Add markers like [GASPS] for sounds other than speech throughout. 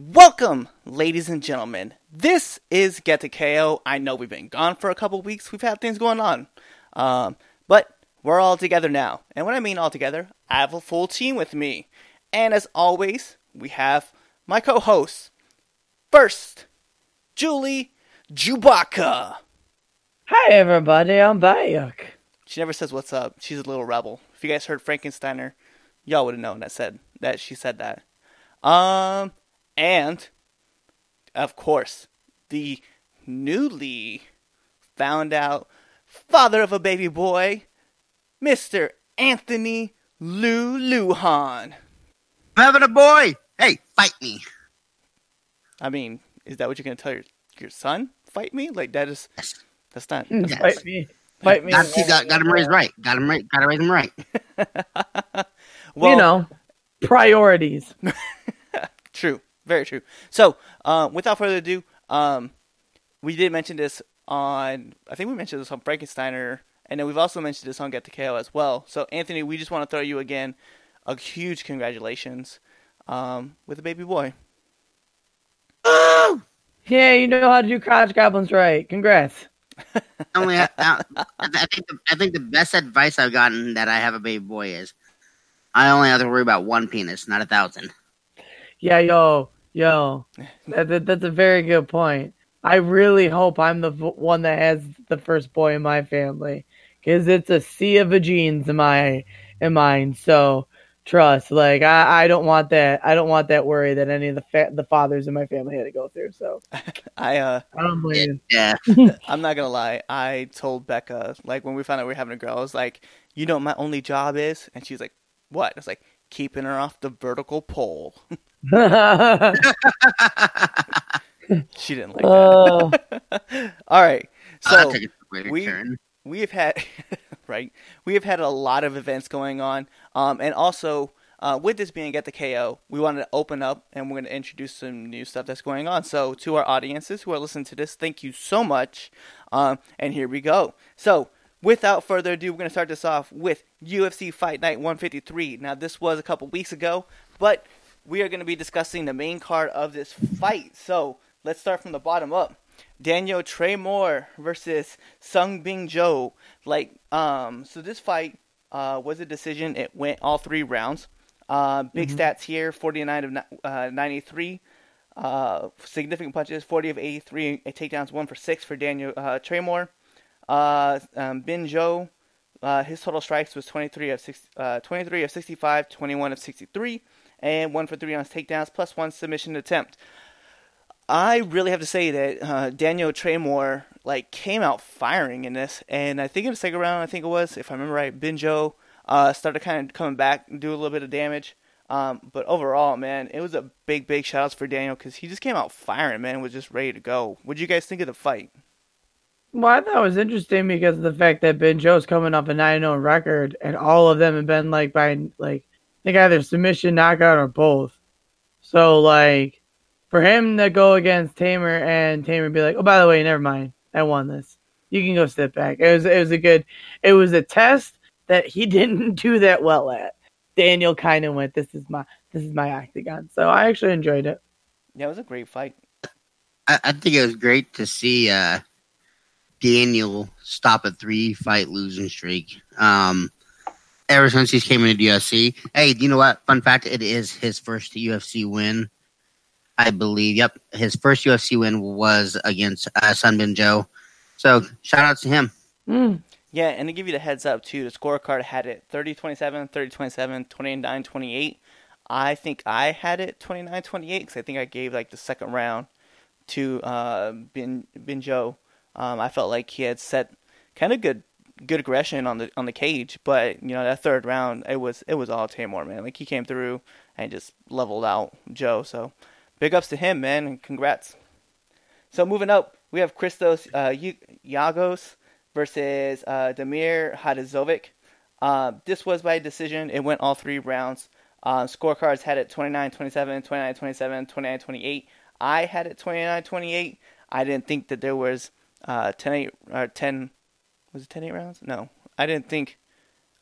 Welcome, ladies and gentlemen. This is Get to KO. I know we've been gone for a couple weeks. We've had things going on. Um, but we're all together now. And when I mean all together, I have a full team with me. And as always, we have my co hosts. First, Julie Jubaka. Hi everybody, I'm back. She never says what's up. She's a little rebel. If you guys heard Frankensteiner, y'all would have known that said that she said that. Um and of course, the newly found out father of a baby boy, Mr. Anthony Lou Luhan. I'm having a boy. Hey, fight me. I mean, is that what you're gonna tell your your son? Fight me? Like that is Yes. that's not Mm, Yes. Fight me. Fight me. Got, he got, got him raised right. Got him right. Got to raise him right. [LAUGHS] well you know, priorities. [LAUGHS] True, very true. So, uh, without further ado, um, we did mention this on. I think we mentioned this on Frankensteiner, and then we've also mentioned this on Get the KO as well. So, Anthony, we just want to throw you again a huge congratulations um, with a baby boy. Oh! Yeah, you know how to do college goblins right. Congrats. [LAUGHS] Only, uh, I, I think the, I think the best advice I've gotten that I have a baby boy is, I only have to worry about one penis, not a thousand. Yeah, yo, yo, [LAUGHS] that, that, that's a very good point. I really hope I'm the one that has the first boy in my family, because it's a sea of genes in my in mine. So trust, like I, I don't want that. I don't want that worry that any of the fa- the fathers in my family had to go through. So [LAUGHS] I uh, I don't blame Yeah, you. yeah. [LAUGHS] I'm not gonna lie. I told Becca like when we found out we were having a girl, I was like, you know, what my only job is, and she's like, what? I was like, keeping her off the vertical pole. [LAUGHS] she didn't like Oh. that. [LAUGHS] All right, so took we- turn. we have had [LAUGHS] right we have had a lot of events going on um, and also uh, with this being at the ko we wanted to open up and we're going to introduce some new stuff that's going on so to our audiences who are listening to this thank you so much um, and here we go so without further ado we're going to start this off with ufc fight night 153 now this was a couple weeks ago but we are going to be discussing the main card of this fight so let's start from the bottom up Daniel Teymur versus Sung Bin Jo. Like, um, so this fight uh, was a decision. It went all three rounds. Uh, big stats here: forty-nine of uh, ninety-three. Uh, significant punches: forty of eighty-three. A takedowns, one for six for Daniel uh, Teymur. Uh, um, uh, his total strikes was 23 of six, uh, 23 of 65, 21 of 63, and one for three on his takedowns, plus one submission attempt. I really have to say that uh, Daniel Teymur like came out firing in this, and I think in the second round, I think it was, if I remember right, Benjo uh, started kind of coming back and do a little bit of damage. Um, but overall, man, it was a big, big shout outs for Daniel because he just came out firing, man, was just ready to go. What do you guys think of the fight? Well, I thought it was interesting because of the fact that Ben Joe's coming off a 9 0 record, and all of them have been like by like I think either submission, knockout, or both. So like for him to go against Teymur and Teymur be like, oh by the way, never mind, I won this. You can go sit back. It was it was a good, it was a test that he [LAUGHS] didn't do that well at. Daniel kind of went, this is my this is my octagon. So I actually enjoyed it. Yeah, it was a great fight. I, I think it was great to see uh, Daniel stop a three fight losing streak. Um, ever since he's came into UFC. Hey, you know what? Fun fact: it is his first UFC win, I believe. Yep, his first UFC win was against uh, Sunbin Joe. So shout out to him. Mm. Yeah, and to give you the heads up too, the scorecard had it 30-27, 30-27, 29-28. I think I had it 29-28 because I think I gave like the second round to uh, Bin Bin Joe. Um, I felt like he had set kind of good good aggression on the on the cage, but you know that third round it was it was all Teymur man. Like he came through and just leveled out Joe. So big ups to him, man, and congrats. So moving up, we have Christos uh, Giagos versus uh, Damir Hadzovic. Uh, this was by decision. It went all three rounds. Uh, scorecards had it 29-27, 29-27, 29-28. I had it 29-28. I didn't think that there was uh, 10-8 or 10 was it 10-8 rounds? No, I didn't think.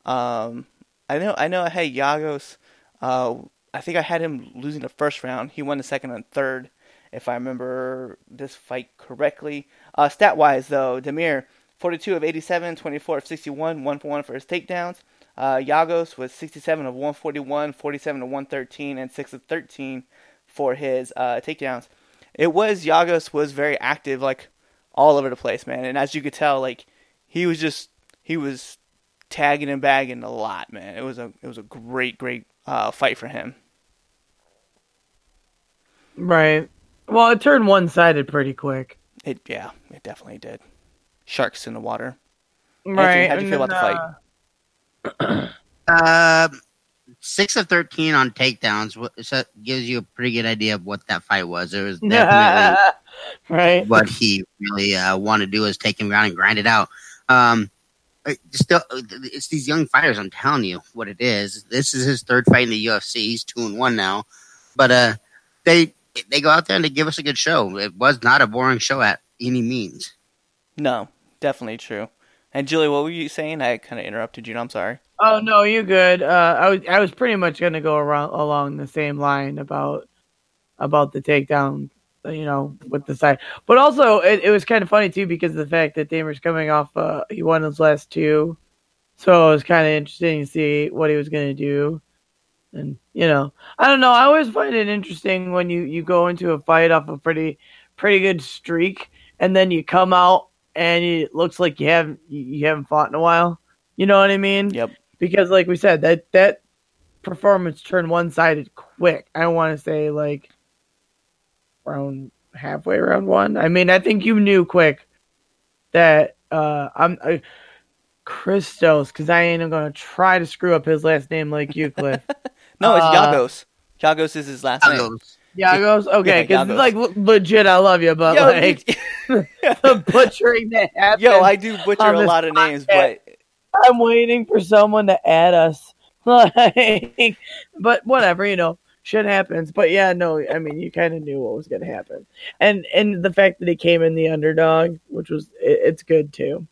Um, I know I know I had Giagos uh, I think I had him losing the first round. He won the second and third, if I remember this fight correctly. Uh, stat wise, though, Damir 42 of 87, 24 of 61, 1 for 1 for his takedowns. Uh, Giagos was 67 of 141, 47 of 113, and 6 of 13 for his uh, takedowns. It was Giagos was very active, like all over the place, man. And as you could tell, like he was just he was tagging and bagging a lot, man. It was a it was a great great uh, fight for him. Right. Well, it turned one sided pretty quick. It yeah, it definitely did. Sharks in the water. Right. how'd you feel about the fight? [CLEARS THROAT] Uh, six of thirteen on takedowns. wh- So gives you a pretty good idea of what that fight was. It was [LAUGHS] definitely [LAUGHS] right. what he really uh, wanted to do is take him down and grind it out. Um, still, it's these young fighters. I'm telling you what it is. This is his third fight in the UFC. He's two and one now, but uh, they they go out there and they give us a good show. It was not a boring show at any means. No, definitely true. And Julie, what were you saying? I kind of interrupted you. I'm sorry. Oh no, you good. Uh, I was I was pretty much gonna go around along the same line about about the takedown, you know, with the side. But also, it, it was kind of funny too because of the fact that Damir's coming off. Uh, he won his last two, so it was kind of interesting to see what he was gonna do. And you know, I don't know. I always find it interesting when you you go into a fight off a pretty pretty good streak, and then you come out and it looks like you haven't you you haven't fought in a while. You know what I mean? Yep. because like we said that that performance turned one sided quick i want to say like around halfway around one i mean i think you knew quick that uh i'm uh, christos because i ain't gonna try to screw up his last name like you cliff [LAUGHS] No, it's Uh, Giagos. Giagos is his last name. Giagos. Giagos? okay because Giagos. like legit i love you but Yo, like you- [LAUGHS] the butchering that happened yo, I do butcher a lot of names, podcast. but I'm waiting for someone to add us. [LAUGHS] Like, but whatever, you know, shit happens. But yeah, no, I mean, you kind of knew what was going to happen, and and the fact that he came in the underdog, which was it, it's good too.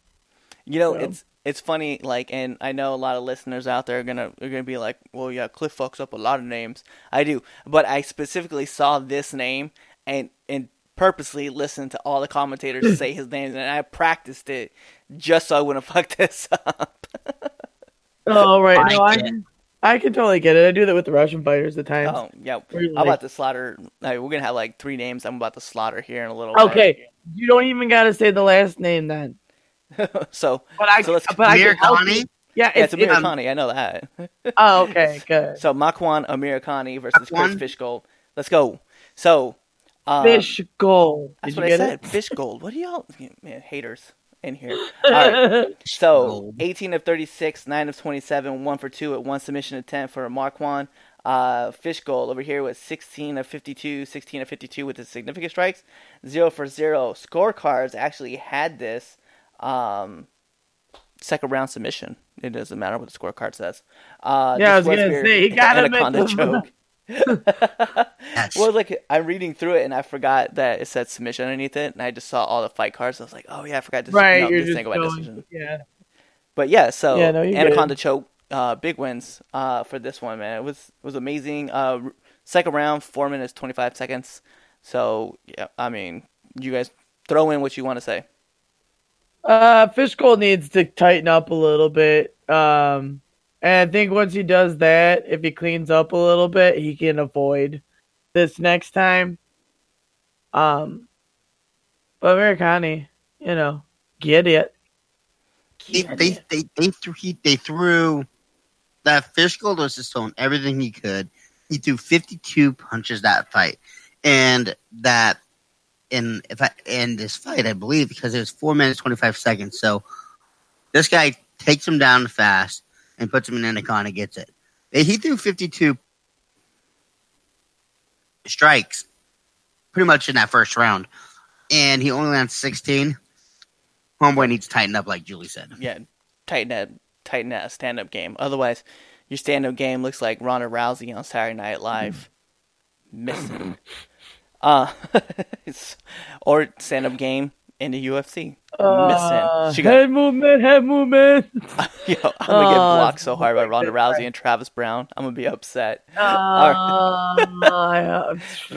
You know, So- it's it's funny, like, and I know a lot of listeners out there are gonna are gonna be like, "Well, yeah, Cliff fucks up a lot of names." I do, but I specifically saw this name and and purposely listened to all the commentators [LAUGHS] say his name, and I practiced it just so I wouldn't [LAUGHS] fuck this up. Oh right, I no, I get I can totally get it. I do that with the Russian fighters at times. oh yeah, Where you're I'm about to slaughter. Like, we're gonna have like three names. I'm about to slaughter here in a little. Okay, you don't even got to say the last name then. [LAUGHS] so But I, So let's- but I Amir can help you. Khani? Yeah, yeah, it's, it's Amir it's Khani. I know that. [LAUGHS] oh okay, good. So Makwan Amirkhani versus Chris Makwan? Fishgold. Let's go. So um, Fish goal. That's Did what you I get said. Fish gold. What do y'all man, haters in here? [LAUGHS] All right. So 18 of 36, 9 of 27, 1 for 2 at one submission attempt for Makwan. Uh, Fish goal over here was 16 of 52, 16 of 52 with the significant strikes, 0 for 0. Scorecards actually had this um, second round submission. It doesn't matter what the scorecard says. Uh, Yeah, I was gonna your say, he gotta admit anaconda choke. [LAUGHS] Yes. Well, like I'm reading through it and I forgot that it said submission underneath it, and I just saw all the fight cards. I was like, oh yeah, I forgot to right, no, you're just ain't about going, decision. yeah. But yeah, so Yeah, no, Anaconda choke, uh, big wins uh, for this one, man. It was it was amazing. Uh, second round, four minutes twenty five seconds. So yeah, I mean, you guys throw in what you want to say. Uh, Fishgold needs to tighten up a little bit. Um, and I think once he does that, if he cleans up a little bit, he can avoid this next time. Um, but Amirkhani, you know, get it. they, Get they, it. they, they, threw, he, they threw that Fishgold was just throwing everything he could. He threw 52 punches that fight. And that in if I in this fight, I believe, because it was four minutes 25 seconds. So this guy takes him down fast and puts him in anaconda, gets it. He threw 52 strikes pretty much in that first round. And he only lands 16. Homeboy needs to tighten up, like Julie said. Yeah, tighten up, tighten that stand up game. Otherwise, your stand up game looks like Ronda Rousey on Saturday Night Live. Missing. [LAUGHS] Uh, [LAUGHS] or stand up game in the UFC. Uh, Missing. She got- head movement, head movement. [LAUGHS] Yo, I'm gonna get Oh, blocked so hard by it's Ronda right. Rousey [LAUGHS] and Travis Browne. I'm gonna be upset. Uh, [LAUGHS] yeah.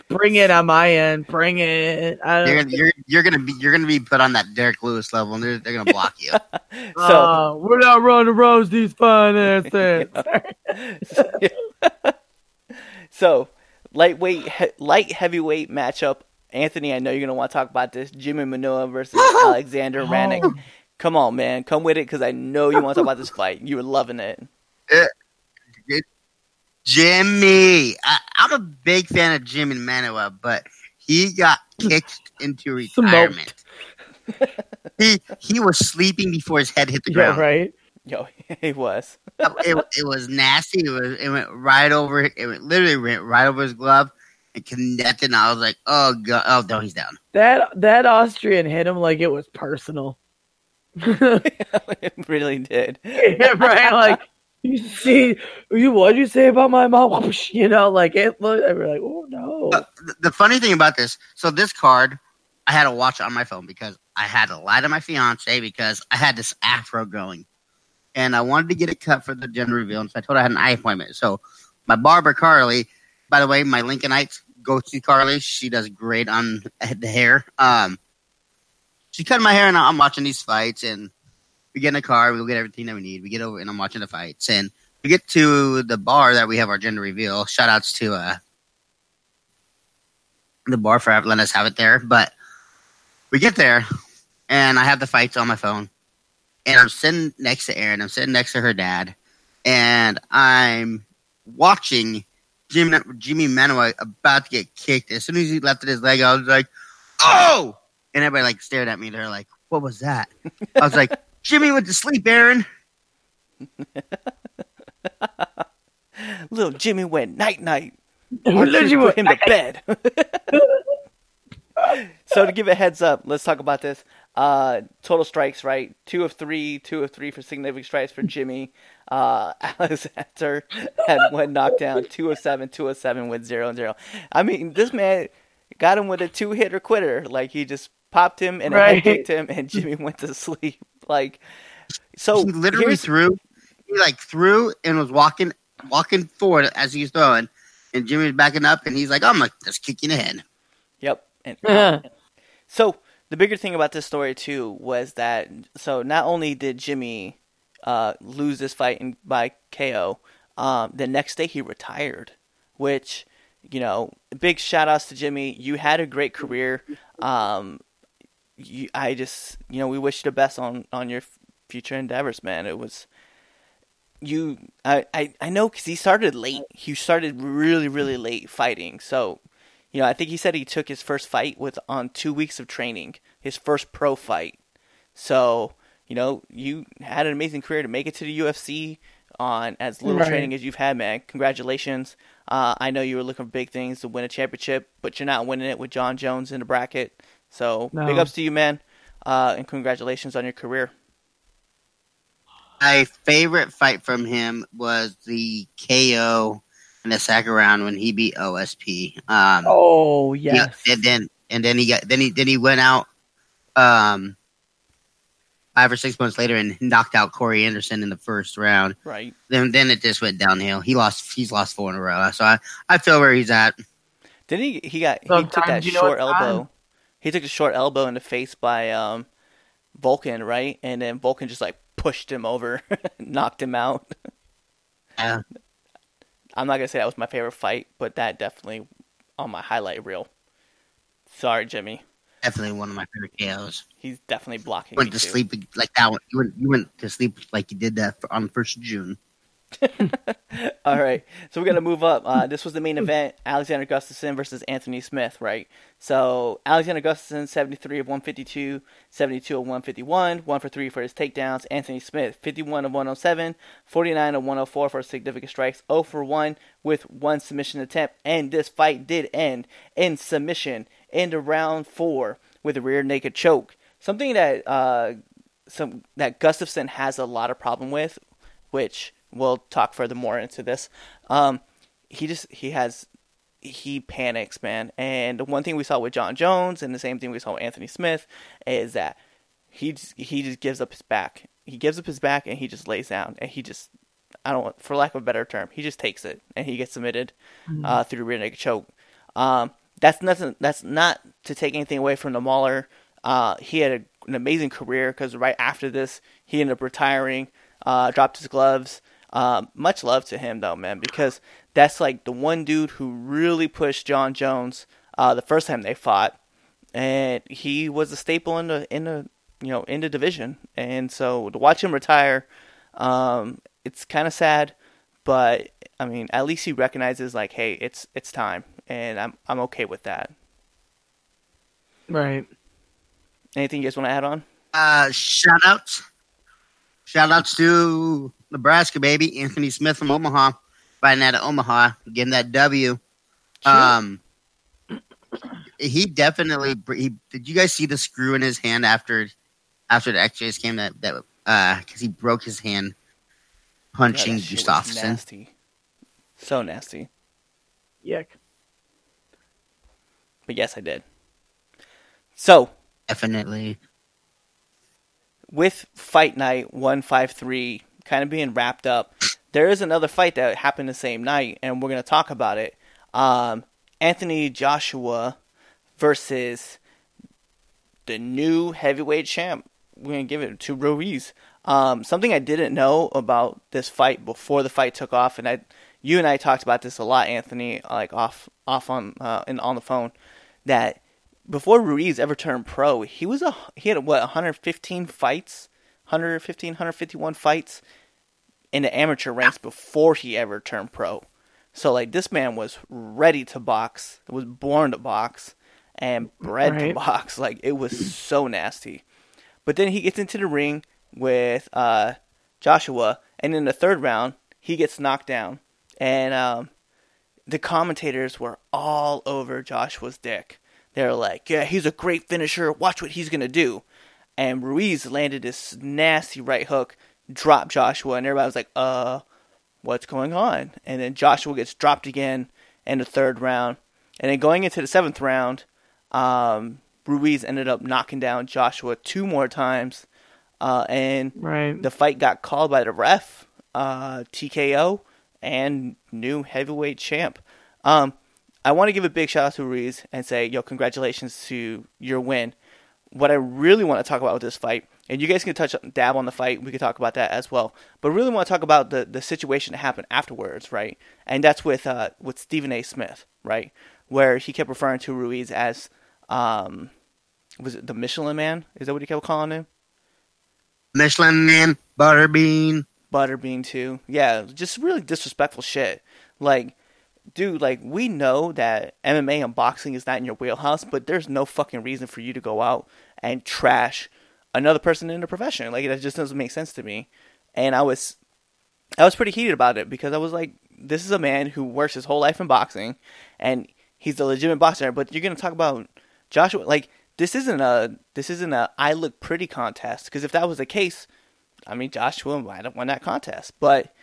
bring it on my end. Bring it. I You're gonna, you're, you're gonna be you're gonna be put on that Derrick Lewis level, and they're, they're gonna block you. So uh, we're not running Rosie's finances. so lightweight, he- light heavyweight matchup. Anthony, I know you're gonna want to talk about this. Jimmy Manuwa versus [LAUGHS] Alexander oh. Rannick. Come on, man, come with it because I know you want to talk about this fight. You were loving eh, it. Jimmy, I, I'm a big fan of Jimmy Manuwa, but he got kicked into [LAUGHS] Smoked. retirement. he he was sleeping before his head hit the yeah, ground. right. Yo, [LAUGHS] he was. it, it was nasty. It was it went right over. It went, literally went right over his glove and connected. And I was like, oh god, oh no, he's down. That that Austrian hit him like it was personal. it [LAUGHS] really did. [LAUGHS] yeah, right. Like you see, you what did you say about my mom? [LAUGHS] You know, like it. Looked, I was like, oh no. Uh, the, the funny thing about this, so this card, I had to watch on my phone because I had to lie to my fiance because I had this afro going, and I wanted to get it cut for the gender reveal, and so I told her I had an eye appointment. So my barber Carly, by the way, my Lincolnites go to Carly. She does great on [LAUGHS] the hair. Um, she cut my hair, and I'm watching these fights, and we get in the car, we get everything that we need. We get over, and I'm watching the fights, and we get to the bar that we have our gender reveal. Shout outs to uh the bar for letting us have it there. But we get there, and I have the fights on my phone, and I'm sitting next to Erin. I'm sitting next to her dad, and I'm watching Jimmy Jimmy Manuwa about to get kicked. As soon as he lifted his leg, I was like, "Oh!" And everybody like stared at me. They're like, "What was that?" I was like, [LAUGHS] "Jimmy went to sleep, Aaron." [LAUGHS] Little Jimmy went night night. Literally, Archers put him to bed. [LAUGHS] so to give a heads up, let's talk about this. Uh, total strikes, right? Two of three, two of three for significant strikes for Jimmy. Uh, [LAUGHS] Alexander had one knockdown, two of seven, two of seven with zero and zero. I mean, this man got him with a two hitter quitter. Like he just popped him and Right. head kicked him, and Jimmy [LAUGHS] went to sleep. Like so, he literally threw. He like threw and was walking walking forward as he's throwing, and Jimmy's backing up, and he's like, "I'm gonna just kick you in the head." Yep. And Yeah. [LAUGHS] So the bigger thing about this story too was that so not only did Jimmy uh, lose this fight in, by KO, um, the next day he retired, which you know, big shout outs to Jimmy. You had a great career. Um, you, I just you know we wish you the best on on your future endeavors, man. It was you. I I, I know because he started late. He started really really late fighting, so you know, I think he said he took his first fight with on two weeks of training, his first pro fight. So, you know, you had an amazing career to make it to the UFC on as little Right. training as you've had, man. Congratulations. Uh, I know you were looking for big things to win a championship, but you're not winning it with Jon Jones in the bracket. So, No. big ups to you, man, uh, and congratulations on your career. My favorite fight from him was the KO in the second round when he beat OSP. Um, Oh yeah, yes. and then and then he got then he then he went out um five or six months later and knocked out Corey Anderson in the first round. Right. Then then it just went downhill. He lost he's lost four in a row. So I, I feel where he's at. Didn't he? He got he took that you know short it's time. elbow. He took a short elbow in the face by um, Volkan, right? And then Volkan just like pushed him over, [LAUGHS] knocked him out. Yeah. I'm not gonna say that was my favorite fight, but that definitely on my highlight reel. Sorry, Jimmy. Definitely one of my favorite KOs. He's definitely blocking. went to too. sleep like that one. You went, you went to sleep like you did that on the first of June. [LAUGHS] All right, so we're gonna move up. Uh, this was the main event: Alexander Gustafsson versus Anthony Smith. Right. So Alexander Gustafsson, 73 of 152, 72 of 151, one for three for his takedowns. Anthony Smith, 51 of 107, 49 of 104 for significant strikes, 0 for one with one submission attempt. And this fight did end in submission into round four with a rear naked choke. Something that uh, some that Gustafsson has a lot of problem with, which we'll talk further more into this. Um, he just he has he panics, man. And the one thing we saw with Jon Jones, and the same thing we saw with Anthony Smith, is that he just, he just gives up his back. He gives up his back and he just lays down and he just I don't for lack of a better term, he just takes it and he gets submitted Mm-hmm. uh, through the rear naked choke. Um, that's nothing. That's not to take anything away from the Mauler. Uh, he had a, an amazing career because right after this, he ended up retiring, uh, dropped his gloves. Um, much love to him though, man, because that's like the one dude who really pushed Jon Jones uh, the first time they fought, and he was a staple in the in the you know in the division. And so to watch him retire, um, it's kind of sad, but I mean, at least he recognizes like, hey, it's it's time, and I'm I'm okay with that. Right. Anything you guys want to add on? Uh, shout outs. Shout outs to Nebraska, baby. Anthony Smith from Omaha. Fighting out of Omaha. Getting that W. Um, he definitely. He did you guys see the screw in his hand after after the X-rays came that that uh because he broke his hand punching God, that shit was Gustafsson. nasty, so nasty. Yuck. But yes, I did. So Definitely. with Fight Night 153 kind of being wrapped up, there is another fight that happened the same night, and we're going to talk about it. Um, Anthony Joshua versus the new heavyweight champ. We're going to give it to Ruiz. Um, something I didn't know about this fight before the fight took off, and I, you and I talked about this a lot, Anthony, like off, off on, uh, and on the phone, that before Ruiz ever turned pro, he was a he had what 115 fights, 115, 151 fights in the amateur ranks before he ever turned pro. So like this man was ready to box, was born to box, and bred to box. [LAUGHS] Like it was so nasty. But then he gets into the ring with uh, Joshua, and in the third round he gets knocked down, and um, the commentators were all over Joshua's dick. They're like, "Yeah, he's a great finisher. Watch what he's gonna do." And Ruiz landed this nasty right hook, dropped Joshua, and everybody was like, "Uh, what's going on?" And then Joshua gets dropped again in the third round, and then going into the seventh round, um, Ruiz ended up knocking down Joshua two more times, uh, and Right. the fight got called by the ref, uh, TKO, and new heavyweight champ. Um, I want to give a big shout out to Ruiz and say, yo, congratulations to your win. What I really want to talk about with this fight, and you guys can touch dab on the fight, we could talk about that as well. But really want to talk about the, the situation that happened afterwards, right? And that's with uh, with Stephen A. Smith, right? Where he kept referring to Ruiz as um, was it the Michelin Man? Is that what he kept calling him? Michelin Man, Butterbean. Butterbean too. Yeah, just really disrespectful shit. Like, dude, like we know that MMA and boxing is not in your wheelhouse, but there's no fucking reason for you to go out and trash another person in the profession. Like that just doesn't make sense to me. And I was I was pretty heated about it because I was like, this is a man who works his whole life in boxing and he's a legitimate boxer, but you're gonna talk about Joshua like this isn't a this isn't a I look pretty contest because if that was the case, I mean Joshua might have won that contest, but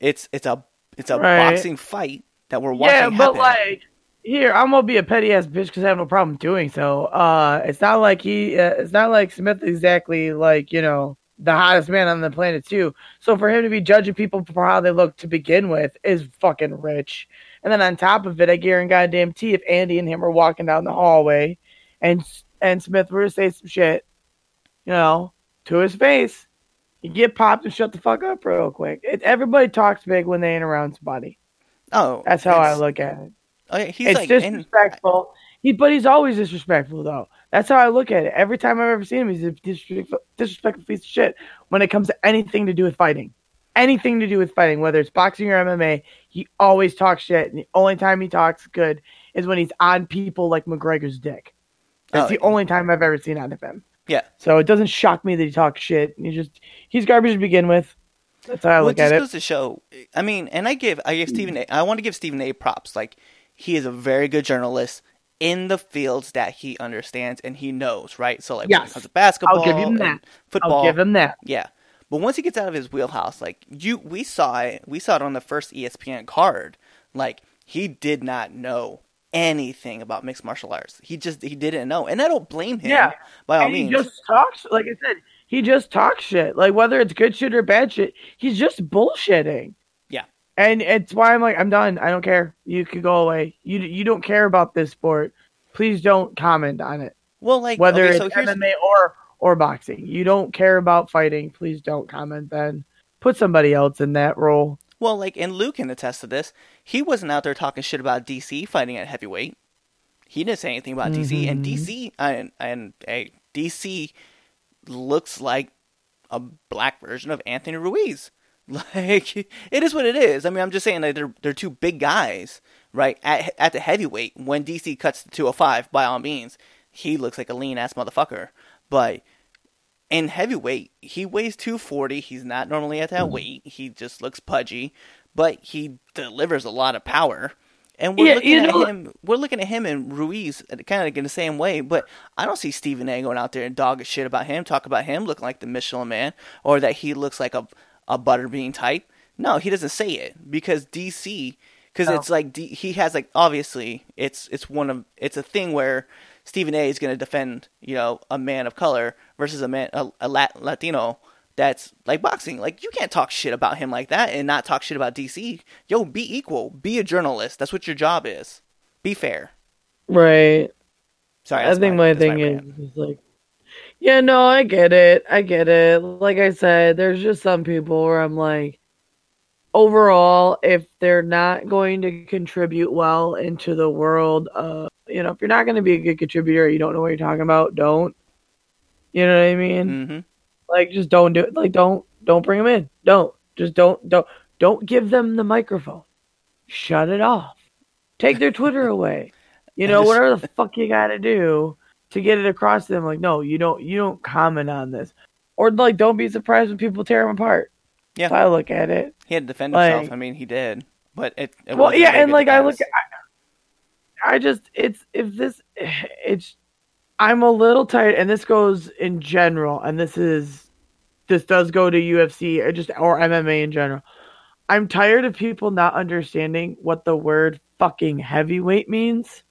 it's it's a it's a Right. boxing fight that we're watching Yeah, but happen. like, here I'm gonna be a petty ass bitch because I have no problem doing so. Uh, it's not like he, uh, it's not like Smith exactly like you know the hottest man on the planet too. So for him to be judging people for how they look to begin with is fucking rich. And then on top of it, I guarantee goddamn T if Andy and him were walking down the hallway, and and Smith were to say some shit, you know, to his face, you get popped and shut the fuck up real quick. It, everybody talks big when they ain't around somebody. oh, That's how I look at it Oh, yeah, he's it's like, and- disrespectful. he, but he's always disrespectful, though. That's how I look at it. Every time I've ever seen him, he's a disrespectful, disrespectful piece of shit when it comes to anything to do with fighting. Anything to do with fighting, whether it's boxing or MMA, he always talks shit. And the only time he talks good is when he's on people like McGregor's dick. That's Oh, the only time I've ever seen out of him. yeah. So it doesn't shock me that he talks shit. He just he's garbage to begin with. That's how I Well, look it just at it. goes to show. I mean, and I give I give Stephen A. I want to give Stephen A. props. Like he is a very good journalist in the fields that he understands and he knows. Right. So like when it comes to basketball, I'll give him that. Football, I'll give him that. Yeah. But once he gets out of his wheelhouse, like you, we saw it. We saw it on the first ESPN card. Like he did not know anything about mixed martial arts. He just he didn't know, and I don't blame him. Yeah. by all and means. he just talks like I said, he just talks shit. Like whether it's good shit or bad shit, he's just bullshitting. And it's why I'm like, I'm done. I don't care. You could go away. You you don't care about this sport. Please don't comment on it. well, like Whether okay, it's so here's MMA or or boxing. You don't care about fighting. Please don't comment then. Put somebody else in that role. well, like, and Luke can attest to this. He wasn't out there talking shit about DC fighting at heavyweight. He didn't say anything about DC, and. Mm-hmm. DC and and hey, DC looks like a black version of Anthony Ruiz. [LAUGHS] Like it is what it is. I mean, I'm just saying that they're they're two big guys, right? At at the heavyweight, when DC cuts to 205, by all means, he looks like a lean ass motherfucker. But in heavyweight, he weighs 240. He's not normally at that weight. He just looks pudgy, but he delivers a lot of power. And we're Yeah, looking you at him. We're looking at him and Ruiz kind of like in the same way. But I don't see Stephen A. going out there and dog shit about him, talk about him looking like the Michelin Man, or that he looks like a a butterbean type. No, he doesn't say it because DC, because No. it's oh. like D, he has like obviously it's it's one of it's a thing where Stephen A. is going to defend you know a man of color versus a man a, a Lat, Latino that's like boxing. Like you can't talk shit about him like that and not talk shit about DC. Yo, be equal. Be a journalist. That's what your job is. Be fair. Right. Sorry, I think my, that's thing rant. is, is like, yeah, no, I get it. I get it. Like I said, there's just some people where I'm like, overall, if they're not going to contribute well into the world, uh, you know, if you're not going to be a good contributor, you don't know what you're talking about, don't. You know what I mean? hmm Like, just don't do it. Like, don't, don't bring them in. Don't. Just don't, don't, don't give them the microphone. Shut it off. Take their Twitter away. You [LAUGHS] know, just- whatever the fuck you got to do to get it across to them. Like, no, you don't, you don't comment on this, or like, don't be surprised when people tear him apart. Yeah. I look at it. He had to defend Like- himself. I mean, he did, but it. it well, yeah, and like I look, at, I, I just, it's if this, it's, I'm a little tired, and this goes in general, and this is, this does go to UFC or just or MMA in general. I'm tired of people not understanding what the word fucking heavyweight means.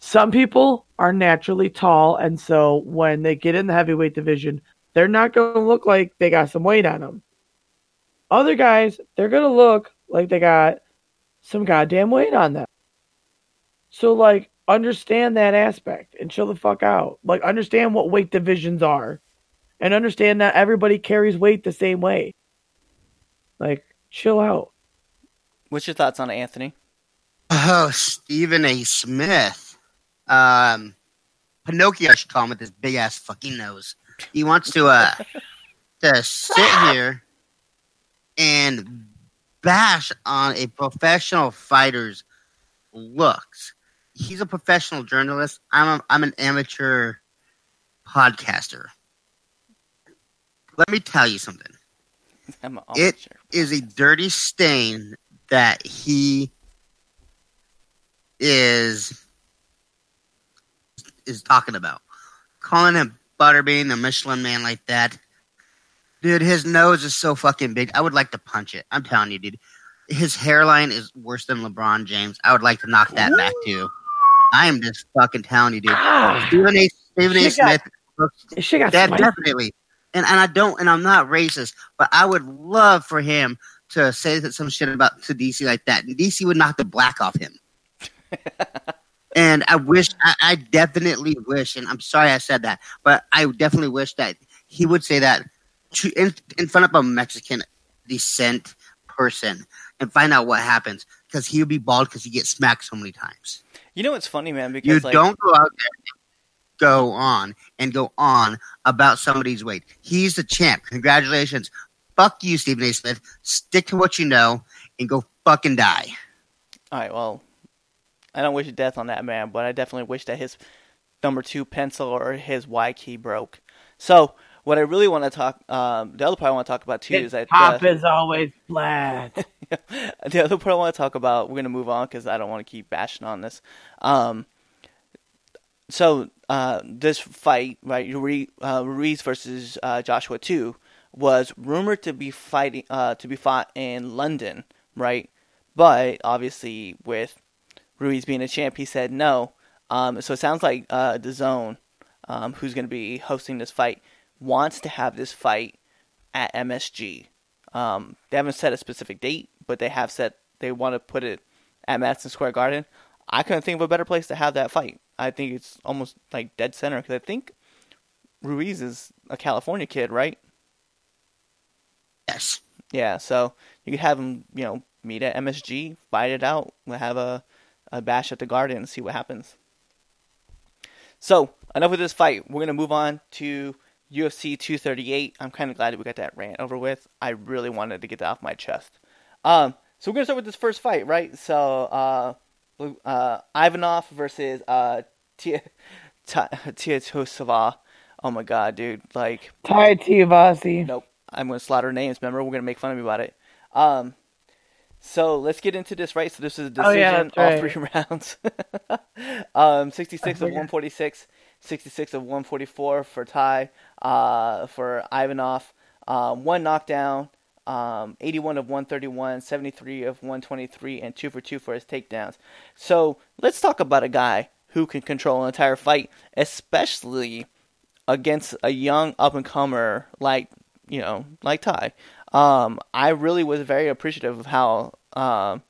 Some people are naturally tall, and so when they get in the heavyweight division, they're not going to look like they got some weight on them. Other guys, they're going to look like they got some goddamn weight on them. So, like, understand that aspect and chill the fuck out. Like, understand what weight divisions are and understand that everybody carries weight the same way. Like, chill out. What's your thoughts on it, Anthony? Oh, Stephen A. Smith. Um, Pinocchio, I should call him with his big ass fucking nose. He wants to uh to sit [LAUGHS] here and bash on a professional fighter's looks. He's a professional journalist. I'm a, I'm an amateur podcaster. Let me tell you something [LAUGHS] It- sure. is a dirty stain that he is is talking about. Calling him Butterbean, the Michelin man like that. Dude, his nose is so fucking big. I would like to punch it. I'm telling you, dude. His hairline is worse than LeBron James. I would like to knock that back too. I am just fucking telling you, dude. Ah, Stephen A. Stephen A. Got- Smith looks got that definitely. And and I don't and I'm not racist, but I would love for him to say that some shit about to DC like that. And DC would knock the black off him. [LAUGHS] and I wish I, I definitely wish, and I'm sorry I said that, but I definitely wish that he would say that to, in in front of a Mexican descent person and find out what happens because he would be bald because he gets smacked so many times. You know what's funny, man? You Because like, don't go out there go on and go on about somebody's weight. He's the champ. Congratulations. Fuck you, Stephen A. Smith. Stick to what you know and go fucking die. All right, well, I don't wish death on that man, but I definitely wish that his number two pencil or his Y key broke. So, what I really want to talk, um, the other part I want to talk about too is that Top uh, is always flat. [LAUGHS] the other part I want to talk about. We're gonna move on because I don't want to keep bashing on this. Um, so uh, this fight, right, uh, Ruiz versus uh, Joshua two, was rumored to be fighting uh, to be fought in London, right? but obviously with Ruiz being a champ, he said no. Um, so it sounds like uh, DAZN, um, who's going to be hosting this fight, wants to have this fight at MSG. Um, they haven't set a specific date, but they have said they want to put it at Madison Square Garden. I couldn't think of a better place to have that fight. I think it's almost like dead center because I think Ruiz is a California kid, right? Yes. Yeah, so you could have him, you know, meet at MSG, fight it out, have a, a bash at the Garden and see what happens. So, enough with this fight. We're going to move on to UFC 238. I'm kind of glad we got that rant over with. I really wanted to get that off my chest. Um, so, we're going to start with this first fight, right? So, uh, uh, Ivanov versus uh, Tia [LAUGHS] Tosava. Oh my god, dude! Like Tai Tuivasa. Nope. I'm gonna slaughter names. Remember, we're gonna make fun of me about it. Um, so let's get into this, right? So this is a decision, Oh, yeah, all right. three [LAUGHS] rounds. [LAUGHS] um, 66 of [LAUGHS] forgot. 146, 66 of 144 for Ty, uh, for Ivanov. Um, one knockdown, um, 81 of 131, 73 of 123, and two for two for his takedowns. So let's talk about a guy who can control an entire fight, especially against a young up and comer like you know like Ty. Um, I really was very appreciative of how um,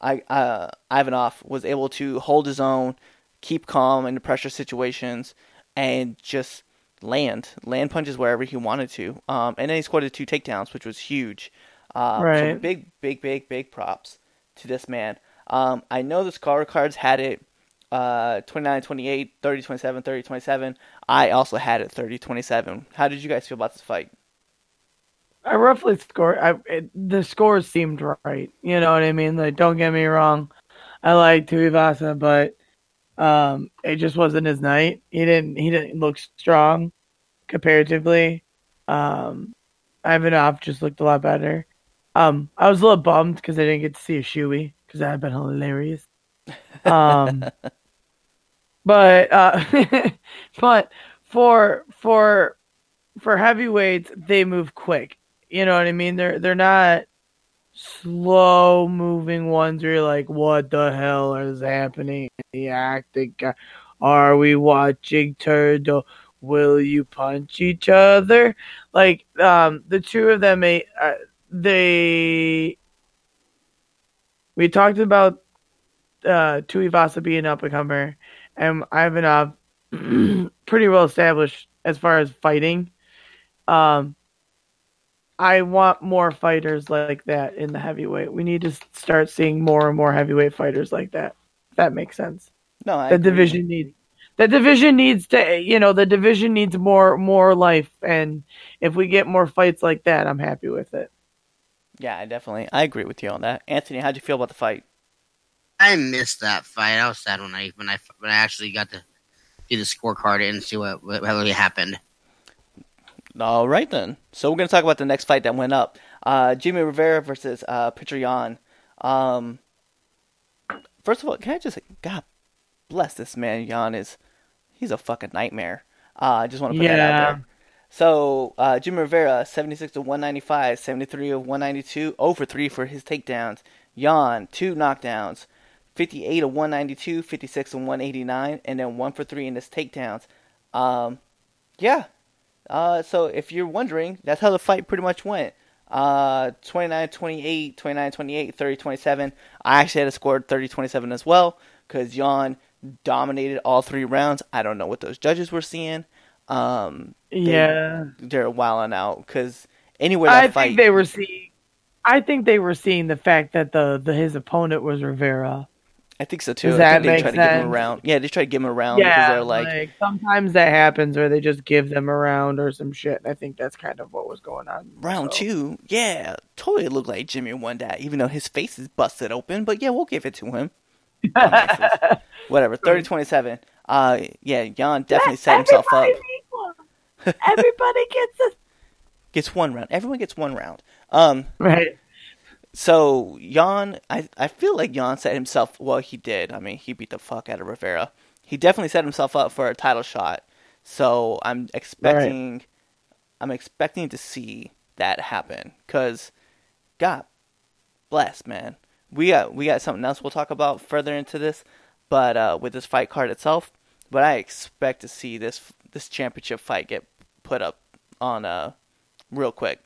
I uh, Ivanov was able to hold his own, keep calm in the pressure situations, and just land land punches wherever he wanted to. Um, and then he scored the two takedowns, which was huge. Uh, So Right. big, big, big, big props to this man. Um, I know the score cards had it uh, 29 28, 30 27, 30 27. I also had it 30 27. How did you guys feel about this fight? I roughly scored. I it, the scores seemed right. You know what I mean? Like, don't get me wrong. I like Tuivasa, but um, it just wasn't his night. He didn't. He didn't look strong comparatively. Um, Ivanov just looked a lot better. Um, I was a little bummed because I didn't get to see a shoey because that had been hilarious. Um, [LAUGHS] but uh, [LAUGHS] but for for for heavyweights, they move quick. You know what I mean? They're they're not slow moving ones where you're like, what the hell is happening? The acting. Are we watching Turtle? Will you punch each other? Like, um, the two of them, eh, uh, they. We talked about uh, Tuivasa being up and comer, and Ivanov [CLEARS THROAT] pretty well established as far as fighting. Um, I want more fighters like that in the heavyweight. We need to start seeing more and more heavyweight fighters like that. If that makes sense. No, I The agree. division needs the division needs to you know the division needs more more life and if we get more fights like that i'm happy with it Yeah, I definitely. I agree with you on that. Anthony, how'd you feel about the fight? I missed that fight. I was sad when I when I when I actually got to see the scorecard and see what what really happened. All right then. So we're gonna talk about the next fight that went up. Uh, Jimmy Rivera versus uh. Um, first of all, can I just God bless this man? Yan is he's a fucking nightmare. Uh, I just want to put that out there. So uh, Jimmy Rivera, 76 to 195, 73 of 192, 0 for 3 for his takedowns. Yan, two knockdowns, 58 of 192, 56 of 189, and then 1 for 3 in his takedowns. Um, yeah, uh, so if you're wondering, that's how the fight pretty much went. Uh, 29-28, 29-28, 30-27. I actually had a score 30-27 as well because Yan dominated all three rounds. I don't know what those judges were seeing. Um, yeah they're wilding out because anywhere that i fight, think they were seeing i think they were seeing the fact that the, the his opponent was rivera I think so too. Does I think they make tried to give them around. Yeah, they try to give them around because they're like, sometimes that happens where they just give them around or some shit i think that's kind of what was going on round so. two. Yeah, totally looked like Jimmy won that, even though his face is busted open. But yeah, we'll give it to him. [LAUGHS] Whatever. 30-27. Uh, yeah, Yan definitely set himself up. Everybody gets a [LAUGHS] Gets one round. Everyone gets one round. Um, right so Yan, I I feel like Yan set himself. Well, he did. I mean, he beat the fuck out of Rivera. He definitely set himself up for a title shot. So I'm expecting, I'm expecting to see that happen. Cause, God bless, man. we got we got something else we'll talk about further into this, but uh, with this fight card itself. But I expect to see this this championship fight get put up on uh real quick.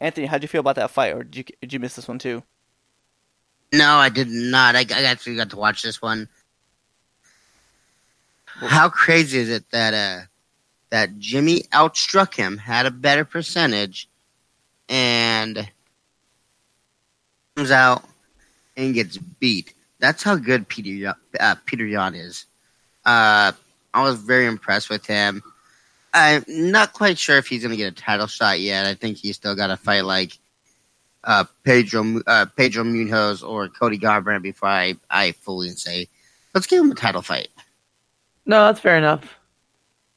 Anthony, how'd you feel about that fight, or did you did you miss this one too? No, I did not. I, I actually got to watch this one. How crazy is it that uh that Jimmy outstruck him, had a better percentage, and comes out and gets beat. That's how good Peter uh, Peter Yan is. Uh, I was very impressed with him. I'm not quite sure if he's going to get a title shot yet. I think he's still got to fight like uh, Pedro uh, Pedro Munhoz or Cody Garbrandt before I, I fully say, let's give him a title fight. No, that's fair enough.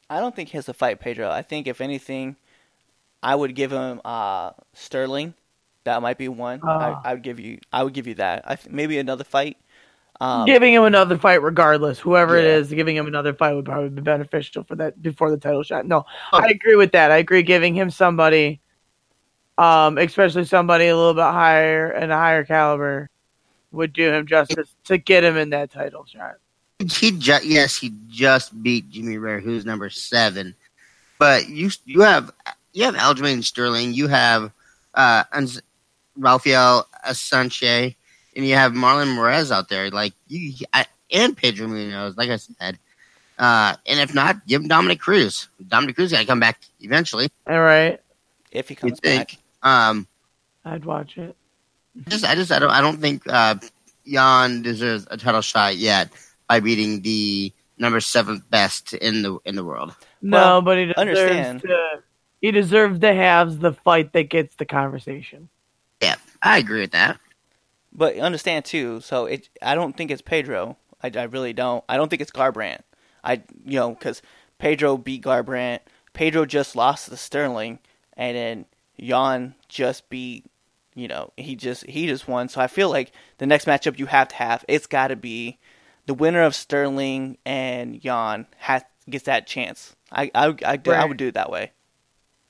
I don't think he has to fight Pedro. I think if anything, I would give him uh, Sterling. That might be one. I, Ah. I would give you. I would give you that. I th- maybe another fight. Um, giving him another fight, regardless, whoever it Yeah. is, giving him another fight would probably be beneficial for that before the title shot. No, I agree with that. I agree giving him somebody, um, especially somebody a little bit higher and a higher caliber, would do him justice to get him in that title shot. He just yes, he just beat Jimmy Rare, who's number seven. But you you have you have Aljamain Sterling, you have uh Raphael Assunção, and you have Marlon Moraes out there, like you I, and Pedro Munhoz, like I said. Uh, and if not, give him Dominick Cruz. Dominick Cruz got to come back eventually. All right, if he You comes back. Um, I'd watch it. just I just I don't I don't think uh, Yan deserves a title shot yet by beating the number seventh best in the in the world. No, Well, but he deserves understand. to. He deserves to have the fight that gets the conversation. Yeah, I agree with that. But understand too. So it. I don't think it's Pedro. I, I really don't. I don't think it's Garbrandt. I you know because Pedro beat Garbrandt. Pedro just lost to Sterling, and then Yan just beat. You know he just he just won. So I feel like the next matchup you have to have it's got to be the winner of Sterling and Yan has gets that chance. I I I, I Right. would do it that way.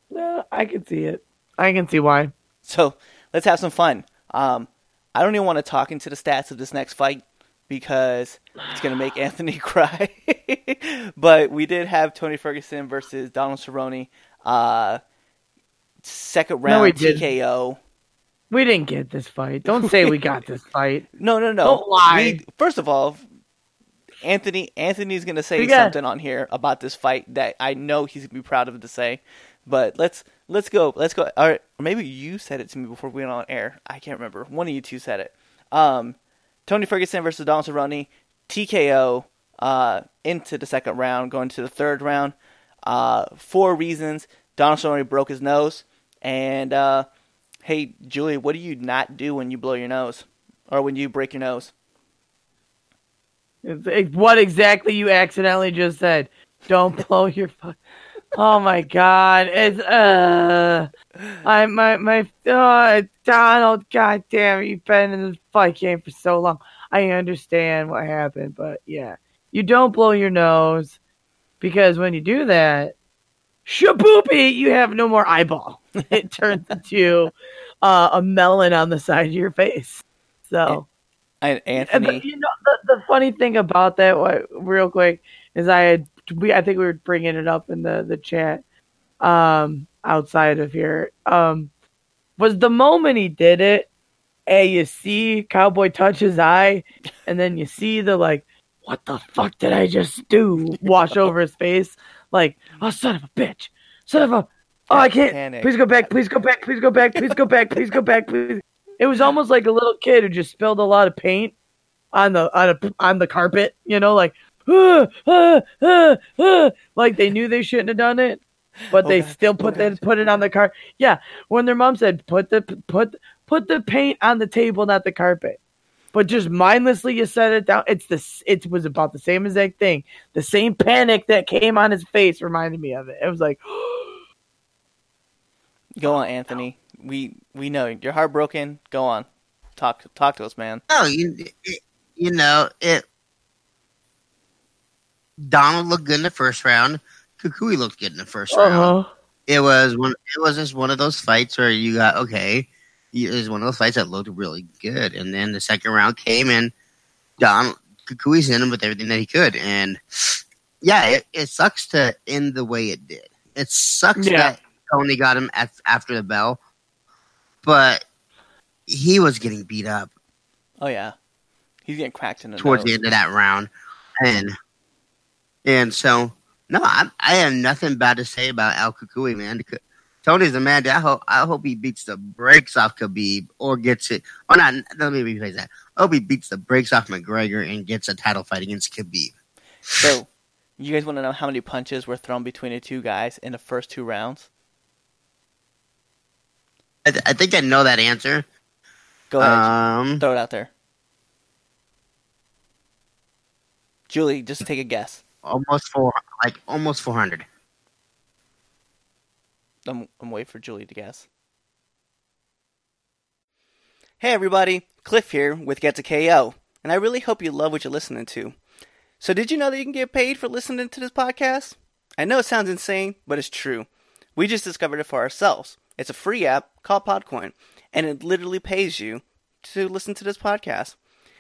No, I can see it. I can see why. So let's have some fun. Um, I don't even want to talk into the stats of this next fight because it's going to make [SIGHS] Anthony [LAUGHS] cry. but we did have Tony Ferguson versus Donald Cerrone. Uh, second No, round we. TKO. We didn't get this fight. Don't say we got this [LAUGHS] fight. No, no, no. Don't lie. We- first of all, Anthony Anthony's going to say got- something on here about this fight that I know he's going to be proud of to say. But let's let's go. Let's go. All right, or maybe you said it to me before we went on air. I can't remember. One of you two said it. Um, Tony Ferguson versus Donald Cerrone, TKO uh, into the second round, going to the third round. Uh, four reasons. Donald Cerrone broke his nose, and uh, hey, Julie, what do you not do when you blow your nose or when you break your nose? What exactly you accidentally just said. Don't [LAUGHS] blow your fuck. Oh my god. It's uh I my my uh Donald, god damn you've been in this fight game for so long. I understand what happened, but yeah. You don't blow your nose because when you do that, shaboopy, you have no more eyeball. [LAUGHS] It turns into uh, a melon on the side of your face. So And and Anthony, you know, the, the funny thing about that, what, real quick, is I had we I think we were bringing it up in the the chat, um, outside of here, um, was the moment he did it. Hey, you see Cowboy touch his eye, and then you see the like, what the fuck did I just do? Wash over his face, like, oh son of a bitch, son of a, oh I can't. Please go back. Please go back. Please go back. Please go back. Please go back. Please. It was almost like a little kid who just spilled a lot of paint on the on a, on the carpet. You know, like "Ah, ah, ah, ah," like they knew they shouldn't have done it, but Oh, they God. still put Oh, that put it on the car. Yeah, when their mom said put the put put the paint on the table, not the carpet. But just mindlessly, you set it down. It's the it was about the same exact thing. The same panic that came on his face reminded me of it. It was like, [GASPS] go on, Anthony. We we know you're heartbroken. Go on, talk talk to us, man. Oh, you you know it. Donald looked good in the first round. Cowboy looked good in the 1st round. uh-huh. It was one. It was just one of those fights where you got okay. it was one of those fights that looked really good. And then the second round came and Don Cowboy's in him with everything that he could. And yeah, it, it sucks to end the way it did. It sucks Yeah. that Tony got him at, after the bell, but he was getting beat up Oh yeah, he's getting cracked in the towards nose. the end of that round, and and so no, I I have nothing bad to say about Al Cowboy, man. Tony's a man. I hope I hope he beats the brakes off Khabib or gets it. Or not. Let me rephrase that. I hope he beats the brakes off McGregor and gets a title fight against Khabib. So, you guys want to know how many punches were thrown between the two guys in the first two rounds? I, th- I think I know that answer. Go ahead, Um, throw it out there. Julie, just take a guess. Almost four, like almost four hundred. I'm, I'm waiting for Julie to guess. Hey everybody, Cliff here with Get to KO, and I really hope you love what you're listening to. So, did you know that you can get paid for listening to this podcast? I know it sounds insane, but it's true. We just discovered it for ourselves. It's a free app called Podcoin, and it literally pays you to listen to this podcast.